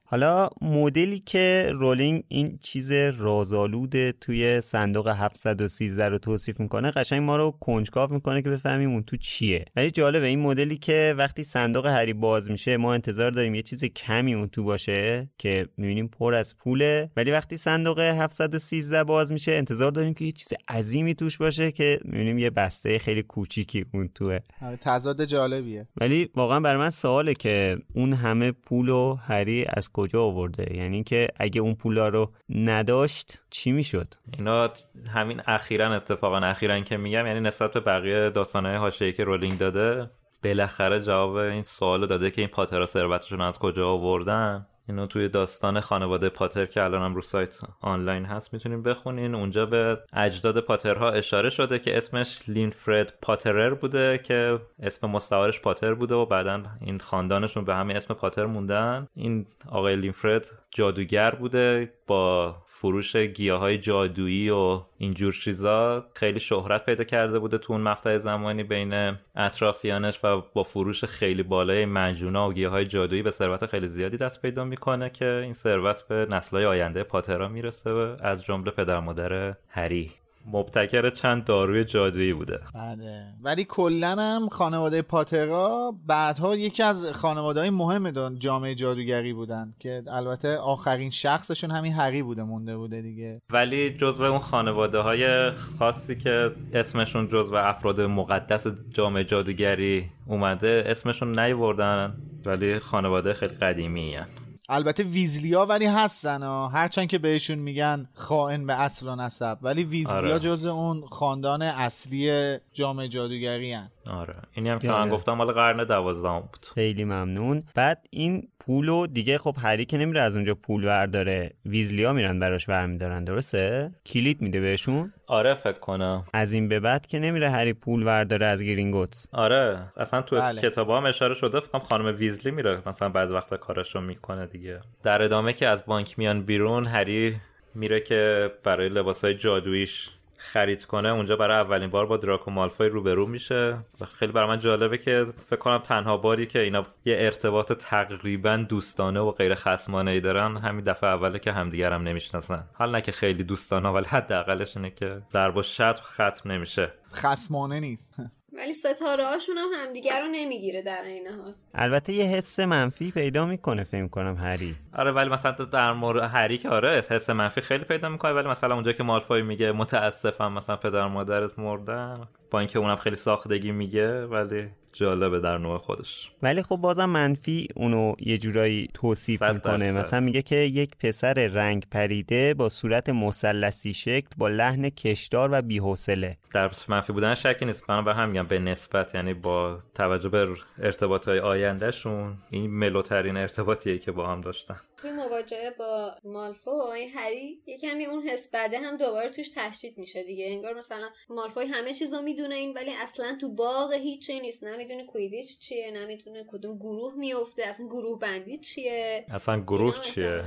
حالا مدلی که رولینگ این چیز رازآلود توی صندوق 713 رو توصیف می‌کنه قشنگ ما رو کنجکاو می‌کنه که بفهمیم اون تو چیه. ولی جالبه این مدلی که وقتی صندوق هری باز میشه ما انتظار داریم یه چیز کمی اون تو باشه که می‌بینیم پر از پوله. ولی وقتی صندوق 713 باز میشه انتظار داریم که یه چیز عظیمی توش باشه که می‌بینیم یه بسته خیلی کوچیکی اون توه. آره، تضاد جالبیه. ولی واقعا برای من سواله که اون همه پول و هری از کجا آورده؟ یعنی که اگه اون پولا رو نداشت چی می‌شد؟ اینا همین اخیرا اتفاقا اخیرا که میگم یعنی نسبت به بقیه داستانهای حاشیه‌ای که رولینگ داده بالاخره جواب این سوال داده که این پاترها ثروتشون از کجا آوردن. اینو توی داستان خانواده پاتر که الان هم رو سایت آنلاین هست می‌تونیم بخونین. اونجا به اجداد پاترها اشاره شده که اسمش لینفرد پاترر بوده که اسم مستعارش پاتر بوده و بعدا این خاندانشون به همین اسم پاتر موندن. این آقای لینفرد جادوگر بوده با فروش گیاه های جادویی و اینجور چیزا خیلی شهرت پیدا کرده بوده تو اون مقطع زمانی بین اطرافیانش و با فروش خیلی بالای مجونا و گیاه های جادویی به ثروت خیلی زیادی دست پیدا می‌کنه که این ثروت به نسلهای آینده پاترا می‌رسه از جمله پدر مادر هری. مبتکر چند داروی جادویی بوده. بله. ولی کلا هم خانواده پاترا بعدها یکی از خانواده های مهم جامعه جادوگری بودن که البته آخرین شخصشون همین هری بوده مونده بوده دیگه. ولی جزو اون خانواده های خاصی که اسمشون جزو افراد مقدس جامعه جادوگری اومده اسمشون نیوردن ولی خانواده خیلی قدیمی هن. البته ویزلیا ولی هستن ها هرچند که بهشون میگن خائن به اصل و نسب ولی ویزلیا آره. جز اون خاندان اصلی جامعه جادوگری هن. آره. اینی هم که من گفتم مال قرن دوازدهم بود. خیلی ممنون. بعد این پولو دیگه خب هری که نمیره از اونجا پول ورداره ویزلیا میرن براش ورمیدارن درسته؟ کلید میده بهشون. آره فکر کنم. از این به بعد که نمیره هری پول ورداره از گرینگوتس آره. اصلا تو بله. کتاب هم اشاره شده فکر خانم ویزلی میره مثلا بعض وقتا کارشو می‌کنه دیگه. در ادامه که از بانک میان بیرون هری میره که برای لباسای جادوییش خرید کنه اونجا برای اولین بار با دراکو مالفوی روبرو میشه. و خیلی برای من جالبه که فکر کنم تنها باری که اینا یه ارتباط تقریبا دوستانه و غیر خصمانه ای دارن همین دفعه اوله که همدیگر هم نمی‌شناسن. حال نه که خیلی دوستانه ولی حداقلش اینه که ضرب و شتم ختم نمیشه. خصمانه نیست. ولی ستاره هاشون هم همدیگر رو نمی‌گیره در این حال. البته یه حس منفی پیدا می‌کنه فکر کنم هری. آره ولی مثلا در مورد هری که آره حس منفی خیلی پیدا می‌کنه ولی مثلا اونجا که مالفوی میگه متاسفم مثلا پدر مادرت مردن با اینکه اونم خیلی ساختگی میگه ولی جالبه در نوع خودش. ولی خب بازم منفی اونو یه جورایی توصیف می‌کنه. مثلا میگه که یک پسر رنگ پریده با صورت مثلثی شکل با لحن کشدار و بی‌حوصله. در منفی بودن شکی نیست. من به هم میگم به نسبت یعنی با توجه به ارتباط های آیندهشون این ملوترین ارتباطیه که با هم داشتن. توی مواجهه با مالفوی هری یه کمی اون حس بده هم دوباره توش تشدید میشه دیگه. انگار مثلا مالفوی همه چیزو می‌دونه این ولی اصلا تو باغ هیچی نیست. نمی‌دونه کویدیچ چیه؟ نمی‌دونه کدوم گروه میفته اصلا گروه بندی چیه؟ اصلا گروه چیه؟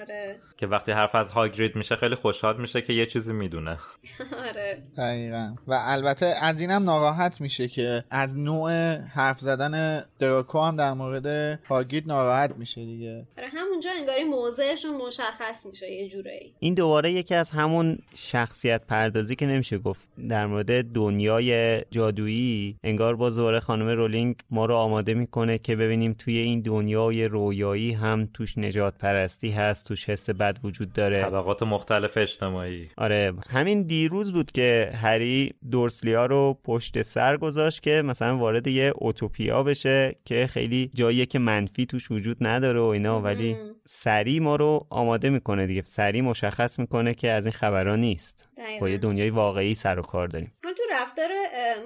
آره. که وقتی حرف از هاگرید میشه خیلی خوشحال میشه که یه چیزی می‌دونه. آره. دقیقا. و البته از اینم ناراحت میشه که از نوع حرف زدن دراکو هم در مورد هاگرید ناراحت میشه دیگه. آره همونجا انگاری موضعشون مشخص میشه یه جورایی. این دوباره یکی از همون شخصیت پردازی که نمیشه گفت در مورد دنیای جادویی انگار با زوره خانم رولینگ ما رو آماده می‌کنه که ببینیم توی این دنیای رویایی هم توش نجات پرستی هست توش حس بد وجود داره. طبقات مختلف اجتماعی. آره همین دیروز بود که هری دورسلیا رو پشت سر گذاشت که مثلا وارد یه اوتوپیا بشه که خیلی جاییه که منفی توش وجود نداره و اینا ولی سری ما رو آماده می‌کنه دیگه. سری مشخص می‌کنه که از این خبرها نیست. با یه دنیای واقعی سر و کار داریم. تو رفتار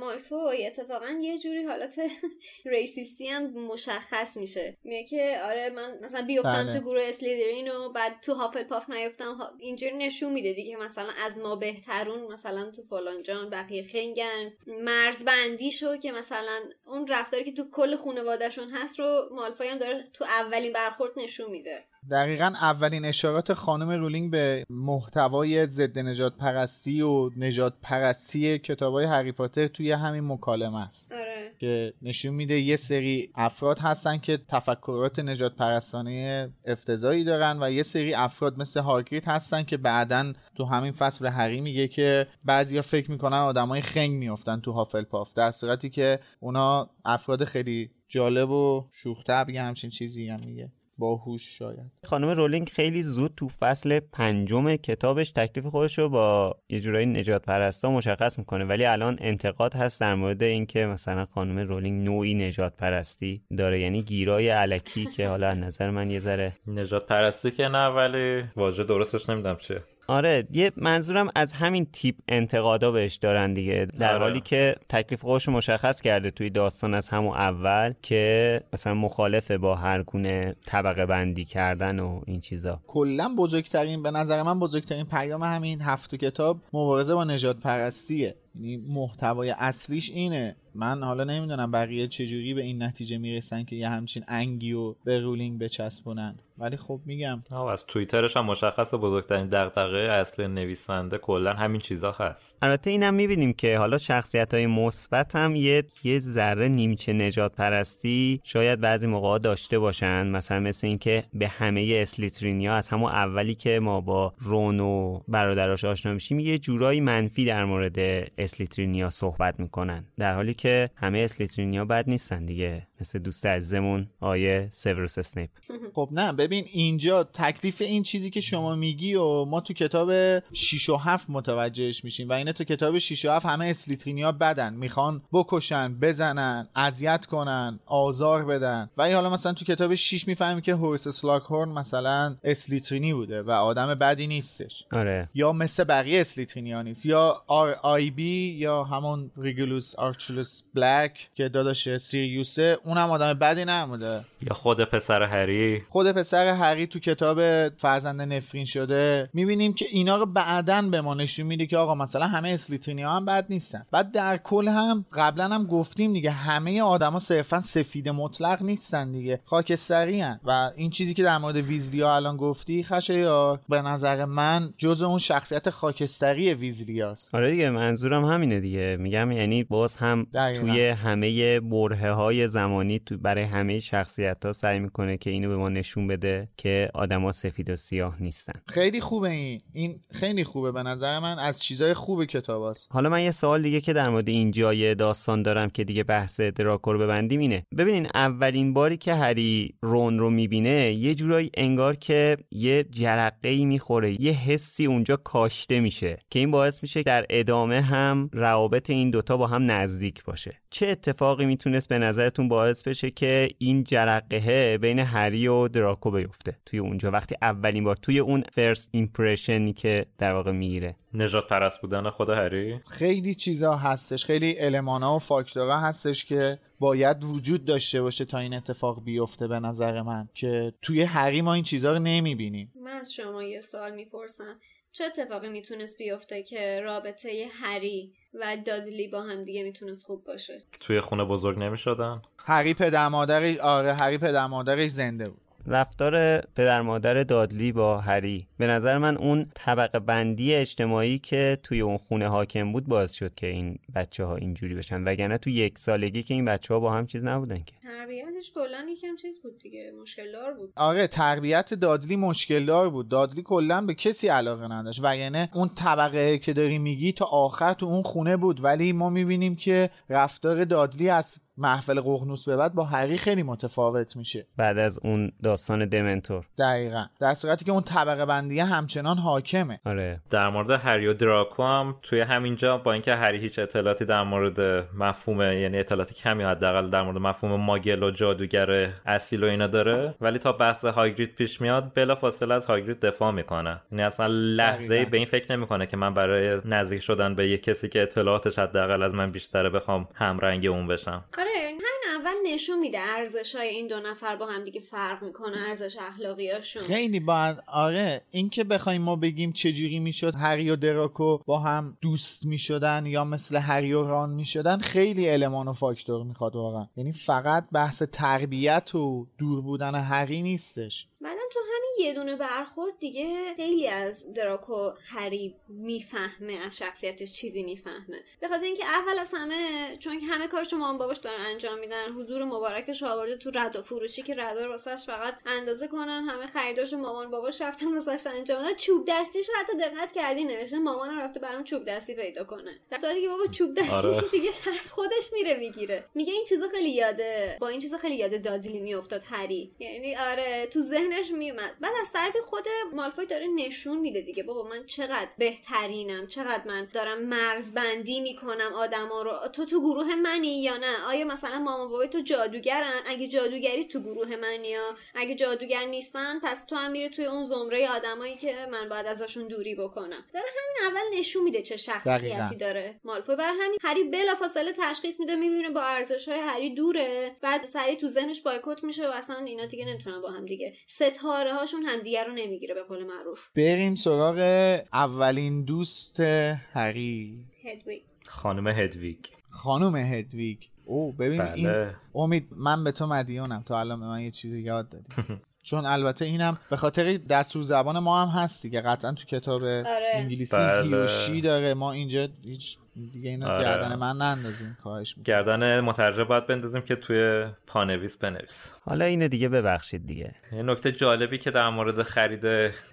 مالفوی اتفاقا یه جوری حالت ریسیستی هم مشخص میشه. میگه که آره من مثلا بیفتم بله. تو گروه اسلیدرین و بعد تو هافل پاف نیفتم اینجوری نشون میده دیگه مثلا از ما بهترون مثلا تو فلان جان بقیه خنگن. مرز بندی شو که مثلا اون رفتاری که تو کل خانوادهشون هست رو مالفوی هم داره تو اولین برخورد نشون میده. دقیقا اولین اشارات خانم رولینگ به محتوای ضد نجات پرستی و نجات پرستی کتاب های هری پاتر توی همین مکالمه است آره. که نشون میده یه سری افراد هستن که تفکرات نجات پرستانه افتضایی دارن و یه سری افراد مثل هارکریت هستن که بعدا تو همین فصل هری میگه که بعضیا فکر می‌کنن آدمای خنگ میافتن تو هافل پاف در صورتی که اونا افراد خیلی جالب و شوخ همچین چیزی هم میگه باهوش شاید. خانم رولینگ خیلی زود تو فصل پنجم کتابش تکلیف خودش رو با یه جورایی نجات پرستا مشخص می‌کنه ولی الان انتقاد هست در مورد اینکه مثلا خانم رولینگ نوعی نجات پرستی داره یعنی گیرای علکی که حالا از نظر من یه ذره نجات پرستی که نه ولی واژه درستش نمی‌دونم چیه. آره یه منظورم از همین تیپ انتقادا بهش دارن دیگه در آره. حالی که تکلیف خودش رو مشخص کرده توی داستان از همون اول که مثلا مخالفه با هر گونه طبقه بندی کردن و این چیزا کلا بزرگترین به نظر من بزرگترین پیام همین هفت کتاب مبارزه با نجات پرستیه یعنی محتوای اصلیش اینه. من حالا نمی‌دونم بقیه چجوری به این نتیجه می‌رسن که یه همچین انگی و به رولینگ بچسبونن. ولی خب میگم. از توییترش هم مشخص بزرگترین دغدغه اصل نویسنده کلا همین چیزا هست. البته اینم می‌بینیم که حالا شخصیت های مثبت هم یه یه ذره نیمچه نجات پرستی شاید بعضی موقع داشته باشن. مثلا مثل اینکه به همه اسلیترینیا از همون اولی که ما با رون و برادراش آشنا میشیم یه جورایی منفی در مورد اسلیترینیا صحبت می‌کنن در حالی که همه اسلیترینیا بد نیستن دیگه مثل دوست عزیزمون آقای سیوروس اسنیپ. خب نه ببین اینجا تکلیف این چیزی که شما میگی و ما تو کتاب 6 و 7 متوجهش میشیم و اینه تو کتاب 6 و 7 همه اسلیترینیا بدن می‌خوان بکشن بزنن اذیت کنن آزار بدن. ولی حالا مثلا تو کتاب 6 می‌فهمیم که هوریس اسلاگهورن مثلا اسلیترینی بوده و آدم بدی نیستش. آره. یا مثل بقیه اسلیترینیا نیست یا R.A.B یا همون ریگولوس آرکتوروس بلک که داداش سیریوسه اونم آدم بدی نبوده. یا خود پسر هری. خود پسر هری تو کتاب فرزند نفرین شده. می‌بینیم که اینا رو بعدا به ما نشون میده که آقا مثلا همه اسلیترینی ها هم بد نیستن. بعد در کل هم قبلا هم گفتیم دیگه همه آدما صرفا سفید مطلق نیستن دیگه. خاکستری هن. و این چیزی که در مورد ویزلی ها الان گفتی خشه یا به نظر من جز اون شخصیت خاکستری ویزلی هاست. آره دیگه منظورم همینه دیگه. میگم یعنی باز هم دقیقاً. توی همه برهه های زمانی تو برای همه شخصیت ها سعی می‌کنه که اینو به ما نشون بده که آدما سفید و سیاه نیستن. خیلی خوبه این. این خیلی خوبه به نظر من. از چیزای خوب کتاب هست. حالا من یه سوال دیگه که در مورد این جای داستان دارم که دیگه بحث دراکو رو ببندیم اینه. ببینین اولین باری که هری رون رو می‌بینه یه جورایی انگار که یه جرقه ای می‌خوره یه حسی اونجا کاشته میشه که این باعث میشه در ادامه هم روابط این دوتا با هم نزدیک باشه. چه اتفاقی می‌تونست به نظرتون باعث بشه که این جرقه بین هری و دراکو بیفته؟ توی اونجا وقتی اولین بار توی اون first impression ی که در واقع می‌گیره. نژاد پرست بودن خود هری؟ خیلی چیزا هستش. خیلی المانا و فاکتورها هستش که باید وجود داشته باشه تا این اتفاق بیفته به نظر من. که توی هری ما این چیزها رو نمی‌بینیم. من از شما یه سوال می‌پرسم. چه اتفاقی می‌تونست بیفته که رابطه هری و دادلی با هم دیگه می‌تونست خوب باشه؟ توی خونه بزرگ نمی شدن هری پدر مادرش آره هری پدر مادرش زنده بود. رفتار پدر مادر دادلی با هری. به نظر من اون طبقه بندی اجتماعی که توی اون خونه حاکم بود باعث شد که این بچه ها اینجوری بشن. وگرنه تو یک سالگی که این بچه ها با هم چیز نبودن که. تربیتش کلا یکم چیز بود دیگه مشکل دار بود. آره تربیت دادلی مشکل دار بود. دادلی کلا به کسی علاقه نداشت. وگرنه اون طبقه که داری میگی تا آخر تو اون خونه بود. ولی ما می‌بینیم که رفتار دادلی از محفل ققنوس به بعد با هری خیلی متفاوت میشه. بعد از اون داستان دمنتور. دقیقا. در صورتی که اون طبقه بندی همچنان حاکمه. آره. در مورد هری و دراکو هم توی همینجا با اینکه هری هیچ اطلاعاتی در مورد مفهوم یعنی اطلاعاتی کمی حداقل در مورد مفهوم ماگل و جادوگر اصیل و اینا داره ولی تا بحث هاگرید پیش میاد بلا فاصله از هاگرید دفاع می‌کنه. یعنی اصلا لحظه دقیقاً. به این فکر نمی‌کنه که من برای نزدیک شدن به یه کسی که اطلاعاتش حداقل از من بیشتره بخوام همرنگ اون بشم. آره همین اول نشون میده ارزش های این دو نفر با هم دیگه فرق می‌کنه ارزش اخلاقیاشون. خیلی باید آره اینکه بخوایم ما بگیم چجوری می‌شد هری و دراکو با هم دوست می‌شدن یا مثل هری و ران می‌شدن خیلی المان و فاکتور می‌خواد واقعا. یعنی فقط بحث تربیت و دور بودن هری نیستش. بعدم تو همین یه دونه برخورد دیگه خیلی از دراکو هری می‌فهمه از شخصیتش چیزی می‌فهمه. به خاطر اینکه اول از همه چون که همه کارشو مامان باباش دارن انجام میدن حضور مبارکش آورده تو رد و فروشی که ردا واسش فقط اندازه کنن. همه خریداشو مامان باباش رفتن واسش انجام دادن چوب دستیشو حتی دقت کردی نوشته مامانم رفته برام چوب دستی پیدا کنه. در صورتی که بابا چوب دستی آره. دیگه طرف خودش میره می‌گیره. میگه این چیزا خیلی یاده. با این چیزا خیلی یاد دادلی میافتاد هری. یعنی آره تو ذهنش میومد. بعد از طرفی خود مالفوی داره نشون میده دیگه. بابا من چقدر بهترینم. چقدر من دارم مرزبندی می‌کنم آدما رو. تو تو گروه منی یا نه؟ آیا مثلا مامان بابای تو جادوگرن. اگه جادوگری تو گروه منی یا اگه جادوگر نیستن پس تو هم میره توی اون زمره آدمایی که من باید ازشون دوری بکنم. داره همین اول نشون میده چه شخصیتی دقیقاً. داره. مالفوی بر همین هری بلافاصله تشخیص میده می‌بینه با ارزش های هری دوره. بعد سری تو ذهنش بایکوت میشه و اصلا اینا دیگه نمی‌تونن با هم دیگه. ستاره هاشون همدیگه رو نمی‌گیره به قول معروف. بریم سراغ اولین دوست هری. هدویگ خانم هدویگ. خانم هدویگ. او ببین این بله. امید من به تو مدیونم. تا الان به من یه چیزی یاد دادی. چون البته اینم به خاطر دستور زبان ما هم هست دیگه. قطعا تو کتاب آره. انگلیسی بله. هیوشی داره. ما اینجا هیچ دیگه اینا آره. گردن من نندازیم خواهش می‌کنم. گردن مترجم باید بندازیم که توی پانویس بنویس. حالا اینو دیگه ببخشید دیگه. یه نکته جالبی که در مورد خرید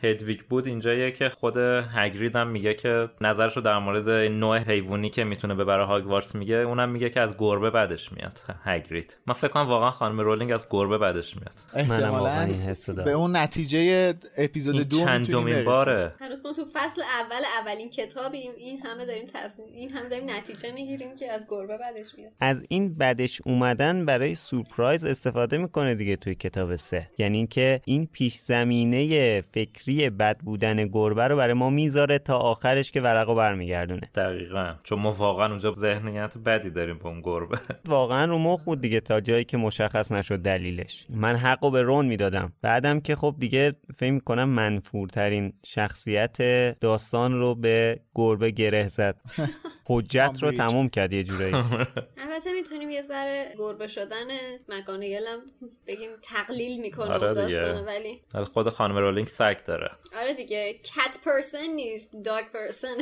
هدویگ بود اینجاییه که خود هگرید هم میگه که نظرش رو در مورد نوع حیوانی که می‌تونه ببره هاگوارتس میگه اونم میگه که از گربه بدش میاد هگرید. من فکر کنم واقعا خانم رولینگ از گربه بدش میاد. منم واقعا احتمالاً این حسو به اون نتیجه اپیزود دو چندمین. باره. هنوز ما تو فصل اول اولین کتابیم. این همه داریم تصمیم این همه داریم نتیجه می‌گیریم که از گربه بدش میاد. از این بدش اومدن برای سورپرایز استفاده می‌کنه دیگه توی کتاب سه. یعنی اینکه این پیش زمینه فکری بد بودن گربه رو برای ما می‌ذاره تا آخرش که ورقو برمیگردونه. دقیقا. چون ما واقعا اونجا ذهنیت بدی داریم با اون گربه. واقعا رو مخ بود دیگه تا جایی که مشخص نشد دلیلش. من حقو به رون می‌دادم. بعدم که خب دیگه فکر می‌کنم منفورترین شخصیت داستان رو به گربه گره زد. حجت رو. تموم کرد یه جورایی البته می‌تونیم یه ذره گربه شدن مکانگلم بگیم تقلیل می‌کنه آره دیگه. داستانه ولی ولی خود خانم رولینگ سگ داره آره دیگه کت پرسن نیست داگ پرسن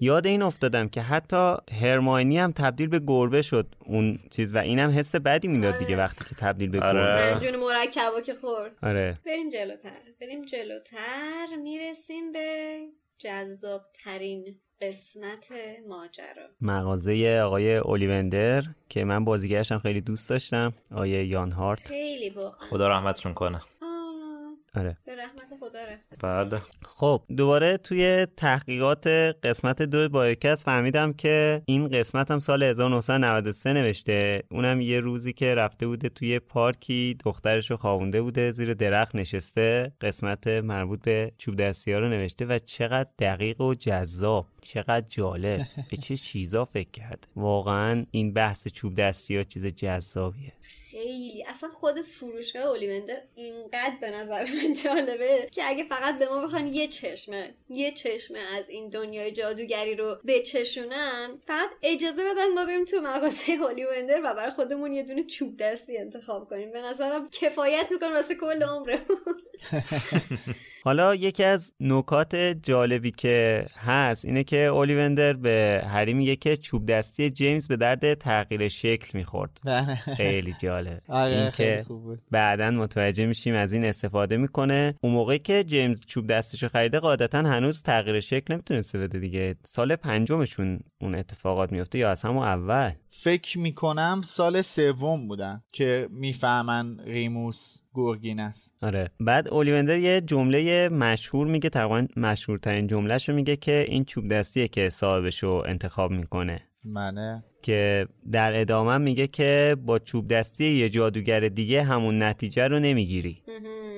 یاد این افتادم که حتی هرماینی هم تبدیل به گربه شد اون چیز و اینم حس بدی می‌داد دیگه آره. وقتی که تبدیل به آره. گربه شد. منجون مرکبا که خورد آره بریم جلوتر بریم جلوتر می‌رسیم به جذاب ترین قسمت ماجرا. مغازه آقای اولیوندر که من بازیگرشم خیلی دوست داشتم آقای یان هارت. خیلی واقعا خدا رحمتشون کنه. آه، آره. به رحمت خدا رفته. بله. خب دوباره توی تحقیقات قسمت دو بایوکست فهمیدم که این قسمت هم سال 1993 نوشته. اونم یه روزی که رفته بوده توی پارکی دخترش رو خوابونده بوده زیر درخت نشسته. قسمت مربوط به چوب دستی ها رو نوشته و چقدر دقیق و جذاب. چقدر جالب. به چه چیزا فکر کرده واقعا این بحث چوب دستی ها چیز جذابیه. خیلی. اصلا خود فروشگاه اولیوندر اینقدر به نظر من جالبه که اگه فقط به ما بخوان یه چشمه یه چشمه از این دنیای جادوگری رو بچشونن فقط اجازه بدن ما بریم تو مغازه اولیوندر و برای خودمون یه دونه چوب دستی انتخاب کنیم. به نظرم کفایت می‌کنه واسه کل عمرمون. حالا یکی از نکات جالبی که هست اینه که اولیوندر به هری میگه که چوب دستی جیمز به درد تغییر شکل می‌خورد. خیلی جالب. آره این که بعدا متوجه میشیم از این استفاده می‌کنه. اون موقعی که جیمز چوب دستشو خریده قاعدتا هنوز تغییر شکل نمی‌تونسته بده دیگه. سال پنجمشون اون اتفاقات میفته یا از همون اول؟ فکر می‌کنم سال سوم بودن که می‌فهمن ریموس گرگین است. آره. بعد اولیوندر یه جمله مشهور میگه تقریبا مشهورترین جملهشو میگه که این چوب دستیه که صاحبشو انتخاب می‌کنه. منه. که در ادامه میگه که با چوب دستی یه جادوگر دیگه همون نتیجه رو نمی‌گیری.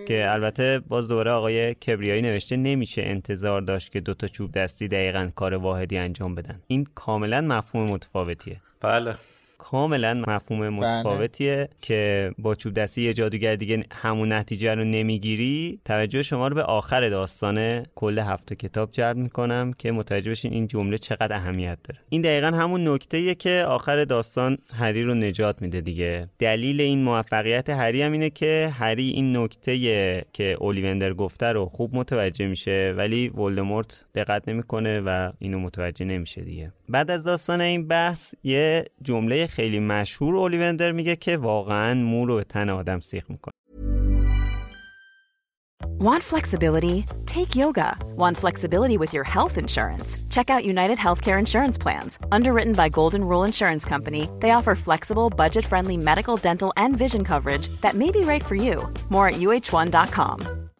که البته باز دوباره آقای کبریایی نوشته نمیشه انتظار داشت که دوتا چوب دستی دقیقا کار واحدی انجام بدن. این کاملا مفهوم متفاوتیه. بله. کاملا مفهوم بله. متفاوتیه که با چوب دستی یه جادوگر دیگه همون نتیجه رو نمی‌گیری. توجه شما رو به آخر داستان کل هفت کتاب جلب می‌کنم که متوجه بشین این جمله چقدر اهمیت داره. این دقیقا همون نکته که آخر داستان هری رو نجات میده دیگه. دلیل این موفقیت هری هم اینه که هری این نکته که اولیوندر گفته رو خوب متوجه میشه ولی ولدمورت دقت نمی‌کنه و اینو متوجه نمیشه دیگه. بعد از داستان این بحث یه جمله خیلی مشهور اولیوندر میگه که واقعا مو رو به تن آدم سیخ می‌کنه Want flexibility? Take yoga. Want flexibility with your health insurance? Check out United Healthcare Insurance Plans. Underwritten by Golden Rule Insurance Company, they offer flexible, budget friendly medical, dental, and vision coverage that may be right for you. More at uh1.com.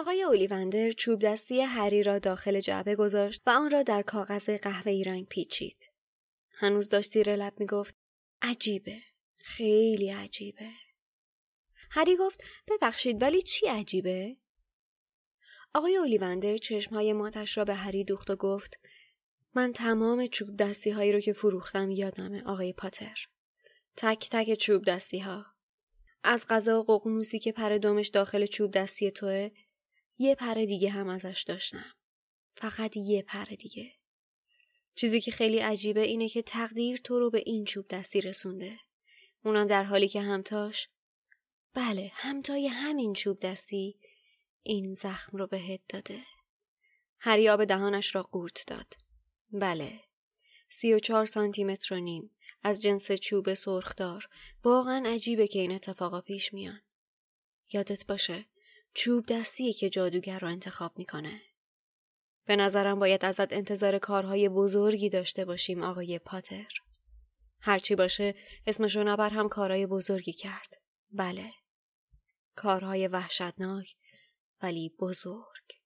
آقای اولیوندر چوب دستی هری را داخل جعبه گذاشت و آن را در کاغذ قهوه‌ای رنگ پیچید. هنوز داشت زیر لب می‌گفت عجیبه. خیلی عجیبه. هری گفت ببخشید ولی چی عجیبه؟ آقای اولیوندر چشمهای ماتش را به هری دوخت و گفت من تمام چوب دستی هایی رو که فروختم یادمه آقای پاتر. تک تک چوب دستی ها. از غذا و ققنوسی که پر دومش داخل چوب دستی توه یه پر دیگه هم ازش داشتم. فقط یه پر دیگه. چیزی که خیلی عجیبه اینه که تقدیر تو رو به این چوب دستی رسونده. اونم در حالی که همتاش بله همتای همین چوب دستی این زخم رو بهت داده. هری آب دهانش را قورت داد. بله. سی و چهار سانتی متر و نیم از جنس چوب سرخدار واقعا عجیبه که این اتفاقا پیش میان. یادت باشه چوب دستیه که جادوگر رو انتخاب می‌کنه. به نظرم باید ازت انتظار کارهای بزرگی داشته باشیم آقای پاتر. هرچی باشه اسمشو نبر هم کارهای بزرگی کرد. بله. کارهای وحشتناک ولی بزرگ.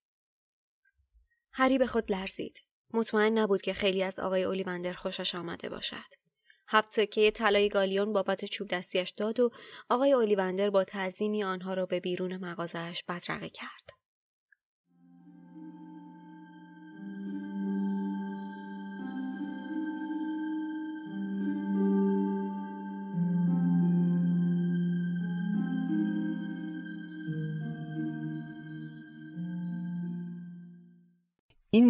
هری به خود لرزید. مطمئن نبود که خیلی از آقای اولیوندر خوشش آمده باشد. هفت سکه طلای گالیون بابت چوب دستیش داد و آقای اولیوندر با تعظیمی آنها را به بیرون مغازهاش بدرقه کرد.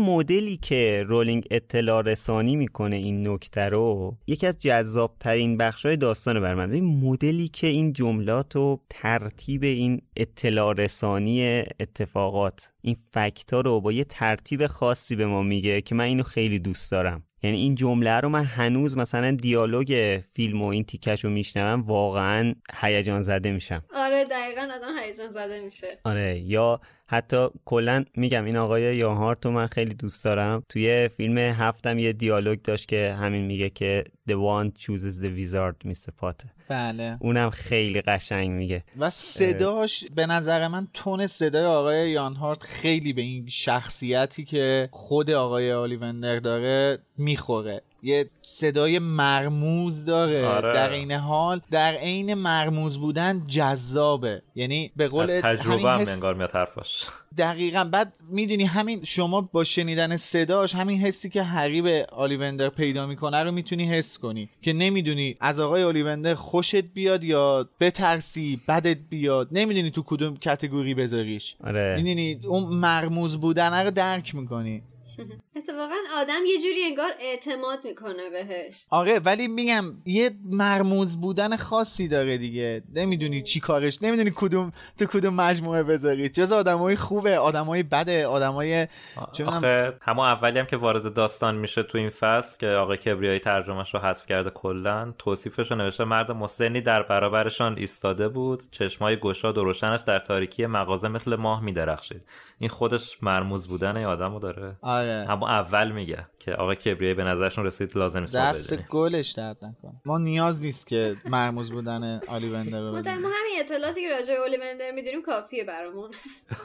مدلی که رولینگ اطلاع رسانی می‌کنه این نکته رو یکی از جذاب ترین بخش های داستان بر من. این مدلی که این جملات و ترتیب این اطلاع رسانی اتفاقات این فکتا رو با یه ترتیب خاصی به ما میگه که من اینو خیلی دوست دارم. یعنی این جمله رو من هنوز مثلا دیالوگ فیلم و این تیکش رو میشنوم واقعا هیجان زده میشم. آره دقیقا آدم هیجان زده میشه. آره یا حتی کلا میگم این آقای یاهارت رو من خیلی دوست دارم. توی فیلم هفتم یه دیالوگ داشت که همین میگه که The one chooses the wizard Mr. Potter. بله. اونم خیلی قشنگ میگه. و صداش به نظر من تون صدای آقای یانهارت خیلی به این شخصیتی که خود آقای آلیوندر داره می‌خوره. یه صدای مرموز داره آره. در عین حال. در عین مرموز بودن جذابه. یعنی به قول از تجربه هم حس- انگار میاد حرفاش. دقیقا. بعد می‌دونی همین شما با شنیدن صداش همین حسی که هری به آلیوندر پیدا می‌کنه رو می‌تونی حس کنی. که نمی‌دونی از آقای آلیوندر خوشت بیاد یا بترسی بدت بیاد. نمی‌دونی تو کدوم کتگوری بذاریش. آره. می‌دونی؟ اون مرموز بودن رو درک می‌کنی. اتفاقا آدم یه جوری انگار اعتماد می‌کنه بهش. آره ولی میگم یه مرموز بودن خاصی داره دیگه. نمی‌دونی چی کارش نمی‌دونی کدوم تو کدوم مجموعه بذاری. جز آدمای خوبه آدمای بده آدمای چه می‌دونم، آخه همون اولی هم که وارد داستان میشه تو این فصل که آقای کبریایی ترجمهش رو حذف کرده کلا توصیفش رو نوشته مرد مسنی در برابرشان ایستاده بود چشمای گشاد و روشنش در تاریکی مغازه مثل ماه میدرخشید. این خودش مرموز بودن یه آدمو داره. آره. همون اول میگه که آقای کبریایی به نظرشون رسید لازم نیست دست. گلش درد نکنه. ما نیاز نیست که مرموز بودن آلیوندر رو ما همین اطلاعاتی که راجع به اولیوندر می‌دونیم کافیه برامون.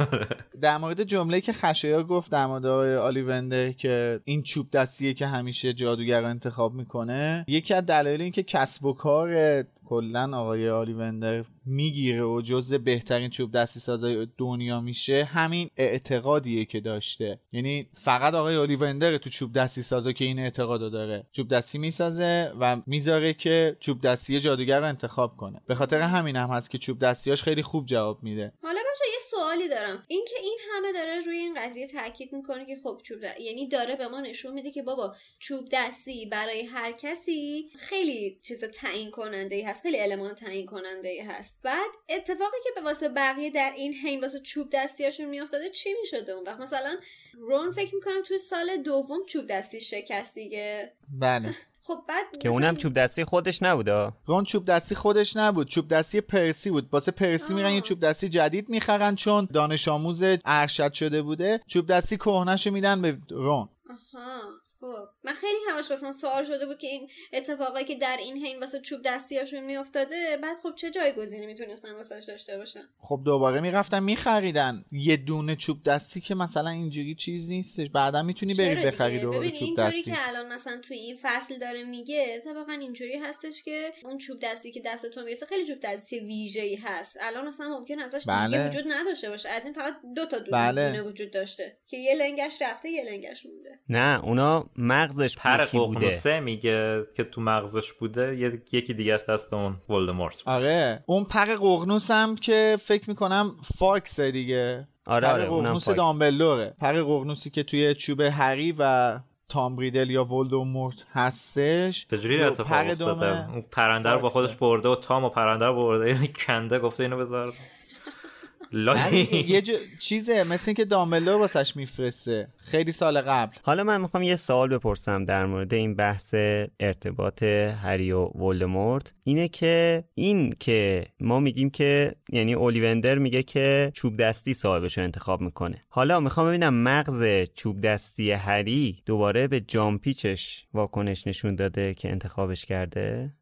در مورد جمله که خشایار گفت در مورد آقای آلیوندر که این چوب دستیه که همیشه جادوگر رو انتخاب می‌کنه یکی از دلایل این که کسب و کار کلا آقای آلیوندر می‌گیره و جز بهترین چوب دستی سازای دنیا میشه همین اعتقادیه که داشته. یعنی فقط آقای اولیوندر تو چوب دستی سازا که این اعتقادو داره. چوب دستی می‌سازه و می‌ذاره که چوب دستی جادوگر انتخاب کنه. به خاطر همین هم هست که چوب دستیاش خیلی خوب جواب میده. حالا بچه یه سوالی دارم. اینکه این همه داره روی این قضیه تاکید می‌کنه که خب چوب د- یعنی داره به ما نشون میده که بابا چوب دستی برای هر کسی خیلی چیز تعیین کننده ای خیلی المان تعیین کننده ای هست. بعد اتفاقی که به واسه بقیه در این حین واسه چوب دستیاشون میافتاده چی می‌شده اون وقت؟ مثلا رون فکر می‌کنم توی سال دوم چوب دستی شکست دیگه. بله. خب بعد که مثلا- اونم چوب دستی خودش نبوده؟ رون چوب دستی خودش نبود. چوب دستی پرسی بود. واسه پرسی میرن یه چوب دستی جدید می‌خرن چون دانش آموز ارشد شده بوده. چوب دستی کهنهشو میدن به رون. من خیلی همش واسه سوال شده بود که این اتفاقایی که در این حین واسه چوب دستیاشون میافتاده بعد خب چه جایگزینی می‌تونستن واسه داشته باشن؟ خب دوباره می‌رفتن میخریدن. یه دونه چوب دستی که مثلا اینجوری چیز نیستش. بعدا می‌تونی بری بخری؟ دوباره ببین چوب دستی. که الان مثلا توی این فصل داره میگه اتفاقا اینجوری هستش که اون چوب دستی که دست تو می‌رسه خیلی چوب دستی ویژه‌ای هست. الان مثلا ممکن ازش بله. دیگه وجود نداشته باشه. از این فقط دو تا دونه, بله. دونه وجود داشته که یه لنگش رفته یه لنگش مونده. نه اونا مغزش پر بوده. میگه که تو مغزش بوده یکی دیگه دست اون ولدمورت. آره. اون پر ققنوس هم که فکر می‌کنم فاکس دیگه. آره پر آره ققنوس. دامبلوره پر ققنوسی که توی چوب هری و تام ریدل یا ولدمورت هستش چجوری اتفاق پر افتاده؟ دومه اون پرنده رو با. خودش برده و تام و پرنده رو برده. اینو کنده گفته اینو بذار. یه جو... چیزه مثل اینکه دامبلور واسش میفرسته. خیلی سال قبل. حالا من می‌خوام یه سوال بپرسم در مورد این بحث ارتباط هری و ولدمورت. اینه که این که ما میگیم که یعنی اولیوندر میگه که چوب دستی صاحبش رو انتخاب می‌کنه. حالا می‌خوام ببینم مغز چوب دستی هری دوباره به جامپیچش واکنش نشون داده که انتخابش کرده؟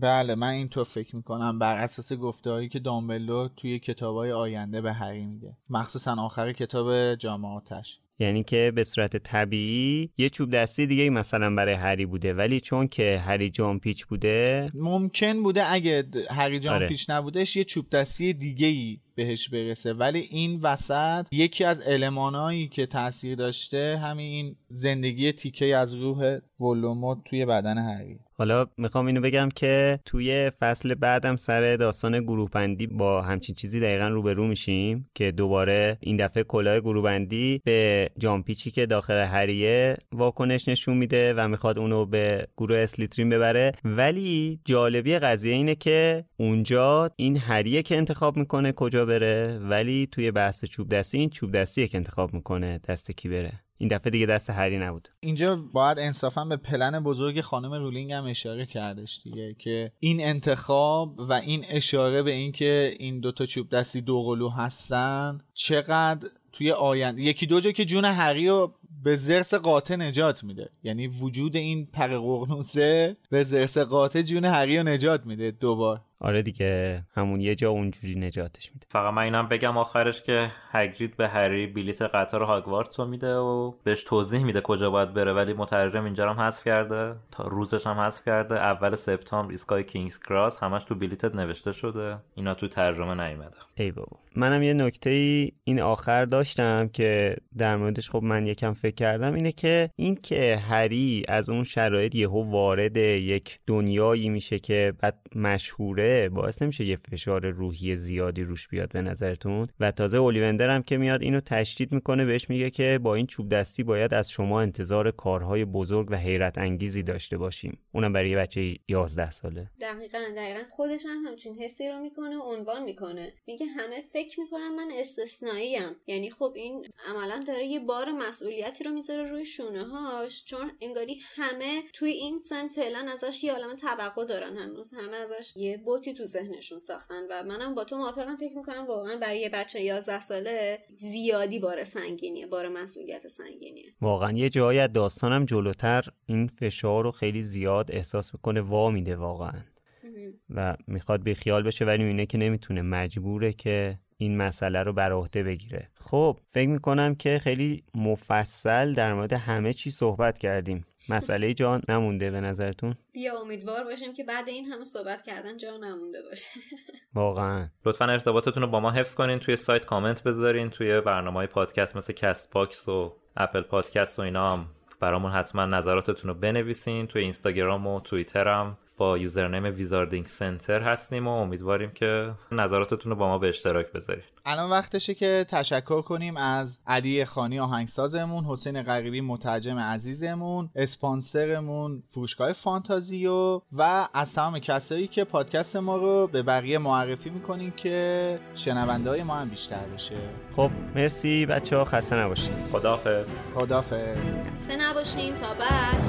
بله من اینطور فکر می‌کنم. بر اساس گفتههایی که دامبلور توی کتابای آینده به هری میگه. مخصوصا آخر کتاب جامعاتش یعنی که به صورت طبیعی یه چوب دستی دیگه مثلا برای هری بوده ولی چون که هری جامپیچ بوده ممکن بوده اگه هری جان آره. پیش نبودش یه چوب دستی دیگه ای بهش برسه. ولی این وسط یکی از المانایی که تاثیر داشته همین این زندگی تیکه از روح ولوموت توی بدن هری. حالا می‌خوام اینو بگم که توی فصل بعدم سر داستان گروه بندی با همچین چیزی دقیقا روبرو میشیم که دوباره این دفعه کلاه گروه بندی به جامپیچی که داخل هریه واکنش نشون میده و می‌خواد اونو به گروه اسلیترین ببره. ولی جالبی قضیه اینه که اونجا این هریه که انتخاب می‌کنه کجا بره ولی توی بحث چوب دستی این چوب دستیه که انتخاب می‌کنه دست کی بره؟ این دفعه دیگه دست هری نبود. اینجا باید انصافا به پلن بزرگ خانم رولینگ هم اشاره کردش دیگه که این انتخاب و این اشاره به اینکه این دوتا چوب دستی دوقلو هستن چقدر توی آینده یکی دو جا که جون هری رو به زرس قاطع نجات میده. یعنی وجود این پر قرنوسه به زرس قاطع جون هری رو نجات میده دوبار. آره دیگه همون یه جا اونجوری نجاتش میده. فقط من اینم بگم آخرش که هگرید به هری بلیت قطار هاگوارتس رو میده و بهش توضیح میده کجا باید بره ولی مترجم اینجا هم حذف کرده تا روزش هم حذف کرده. اول سپتامبر ایستگاه کینگز کراس همش تو بلیتت نوشته شده. اینا تو ترجمه نیومده. ای بابا. منم یه نکته ای این آخر داشتم که در موردش خب من یکم فکر کردم اینه که این که هری از اون شرایط یهو وارد یک دنیایی میشه که بعد مشهوره باعث نمیشه یه فشار روحی زیادی روش بیاد به نظرتون؟ و تازه اولیوندر هم که میاد اینو تشدید می‌کنه بهش میگه که با این چوب دستی باید از شما انتظار کارهای بزرگ و حیرت انگیزی داشته باشیم. اونم برای یه بچه 11 ساله. دقیقا دقیقا. خودش هم همچین حسی رو می‌کنه و عنوان می‌کنه. میگه همه فکر می‌کنن من استثنائیم یعنی خب این عملا داره یه بار مسئولیتی رو می‌ذاره روی شونه هاش چون انگاری همه توی این سن فعلا ازش یه عالم توقع دارن هنوز. همه ازش یه بوتی تو ذهنشون ساختن و منم با تو موافقم فکر می‌کنم واقعا برای یه بچه 11 ساله زیادی بار سنگینیه بار مسئولیت سنگینیه. واقعا یه جایی از داستانم جلوتر این فشار رو خیلی زیاد احساس می‌کنه وا میده واقعا. و می‌خواد بی‌خیال بشه ولی اینه که نمی‌تونه. مجبوره که این مسئله رو بر عهده بگیره. خب فکر می‌کنم که خیلی مفصل در مورد همه چی صحبت کردیم. مسئله جا نمونده به نظرتون؟ بیا امیدوار باشیم که بعد این همه صحبت کردن جا نمونده باشه. واقعا. لطفا ارتباطتون رو با ما حفظ کنین توی سایت کامنت بذارین توی برنامه های پادکست مثل Castbox و Apple Podcasts و اینا هم برامون حتما نظراتتون رو بنویسین توی اینستاگرام و توییتر هم با username Wizarding Center هستیم و امیدواریم که نظراتتون رو با ما به اشتراک بذارید. الان وقتشه که تشکر کنیم از علی خانی آهنگسازمون حسین غریبی مترجم عزیزمون اسپانسرمون فروشگاه فانتازیو و از تمام کسایی که پادکست ما رو به بقیه معرفی می‌کنیم که شنونده های ما هم بیشتر بشه. خب مرسی بچه ها خسته نباشید. خداحافظ. خداحافظ. خسته نباشیم تا بعد.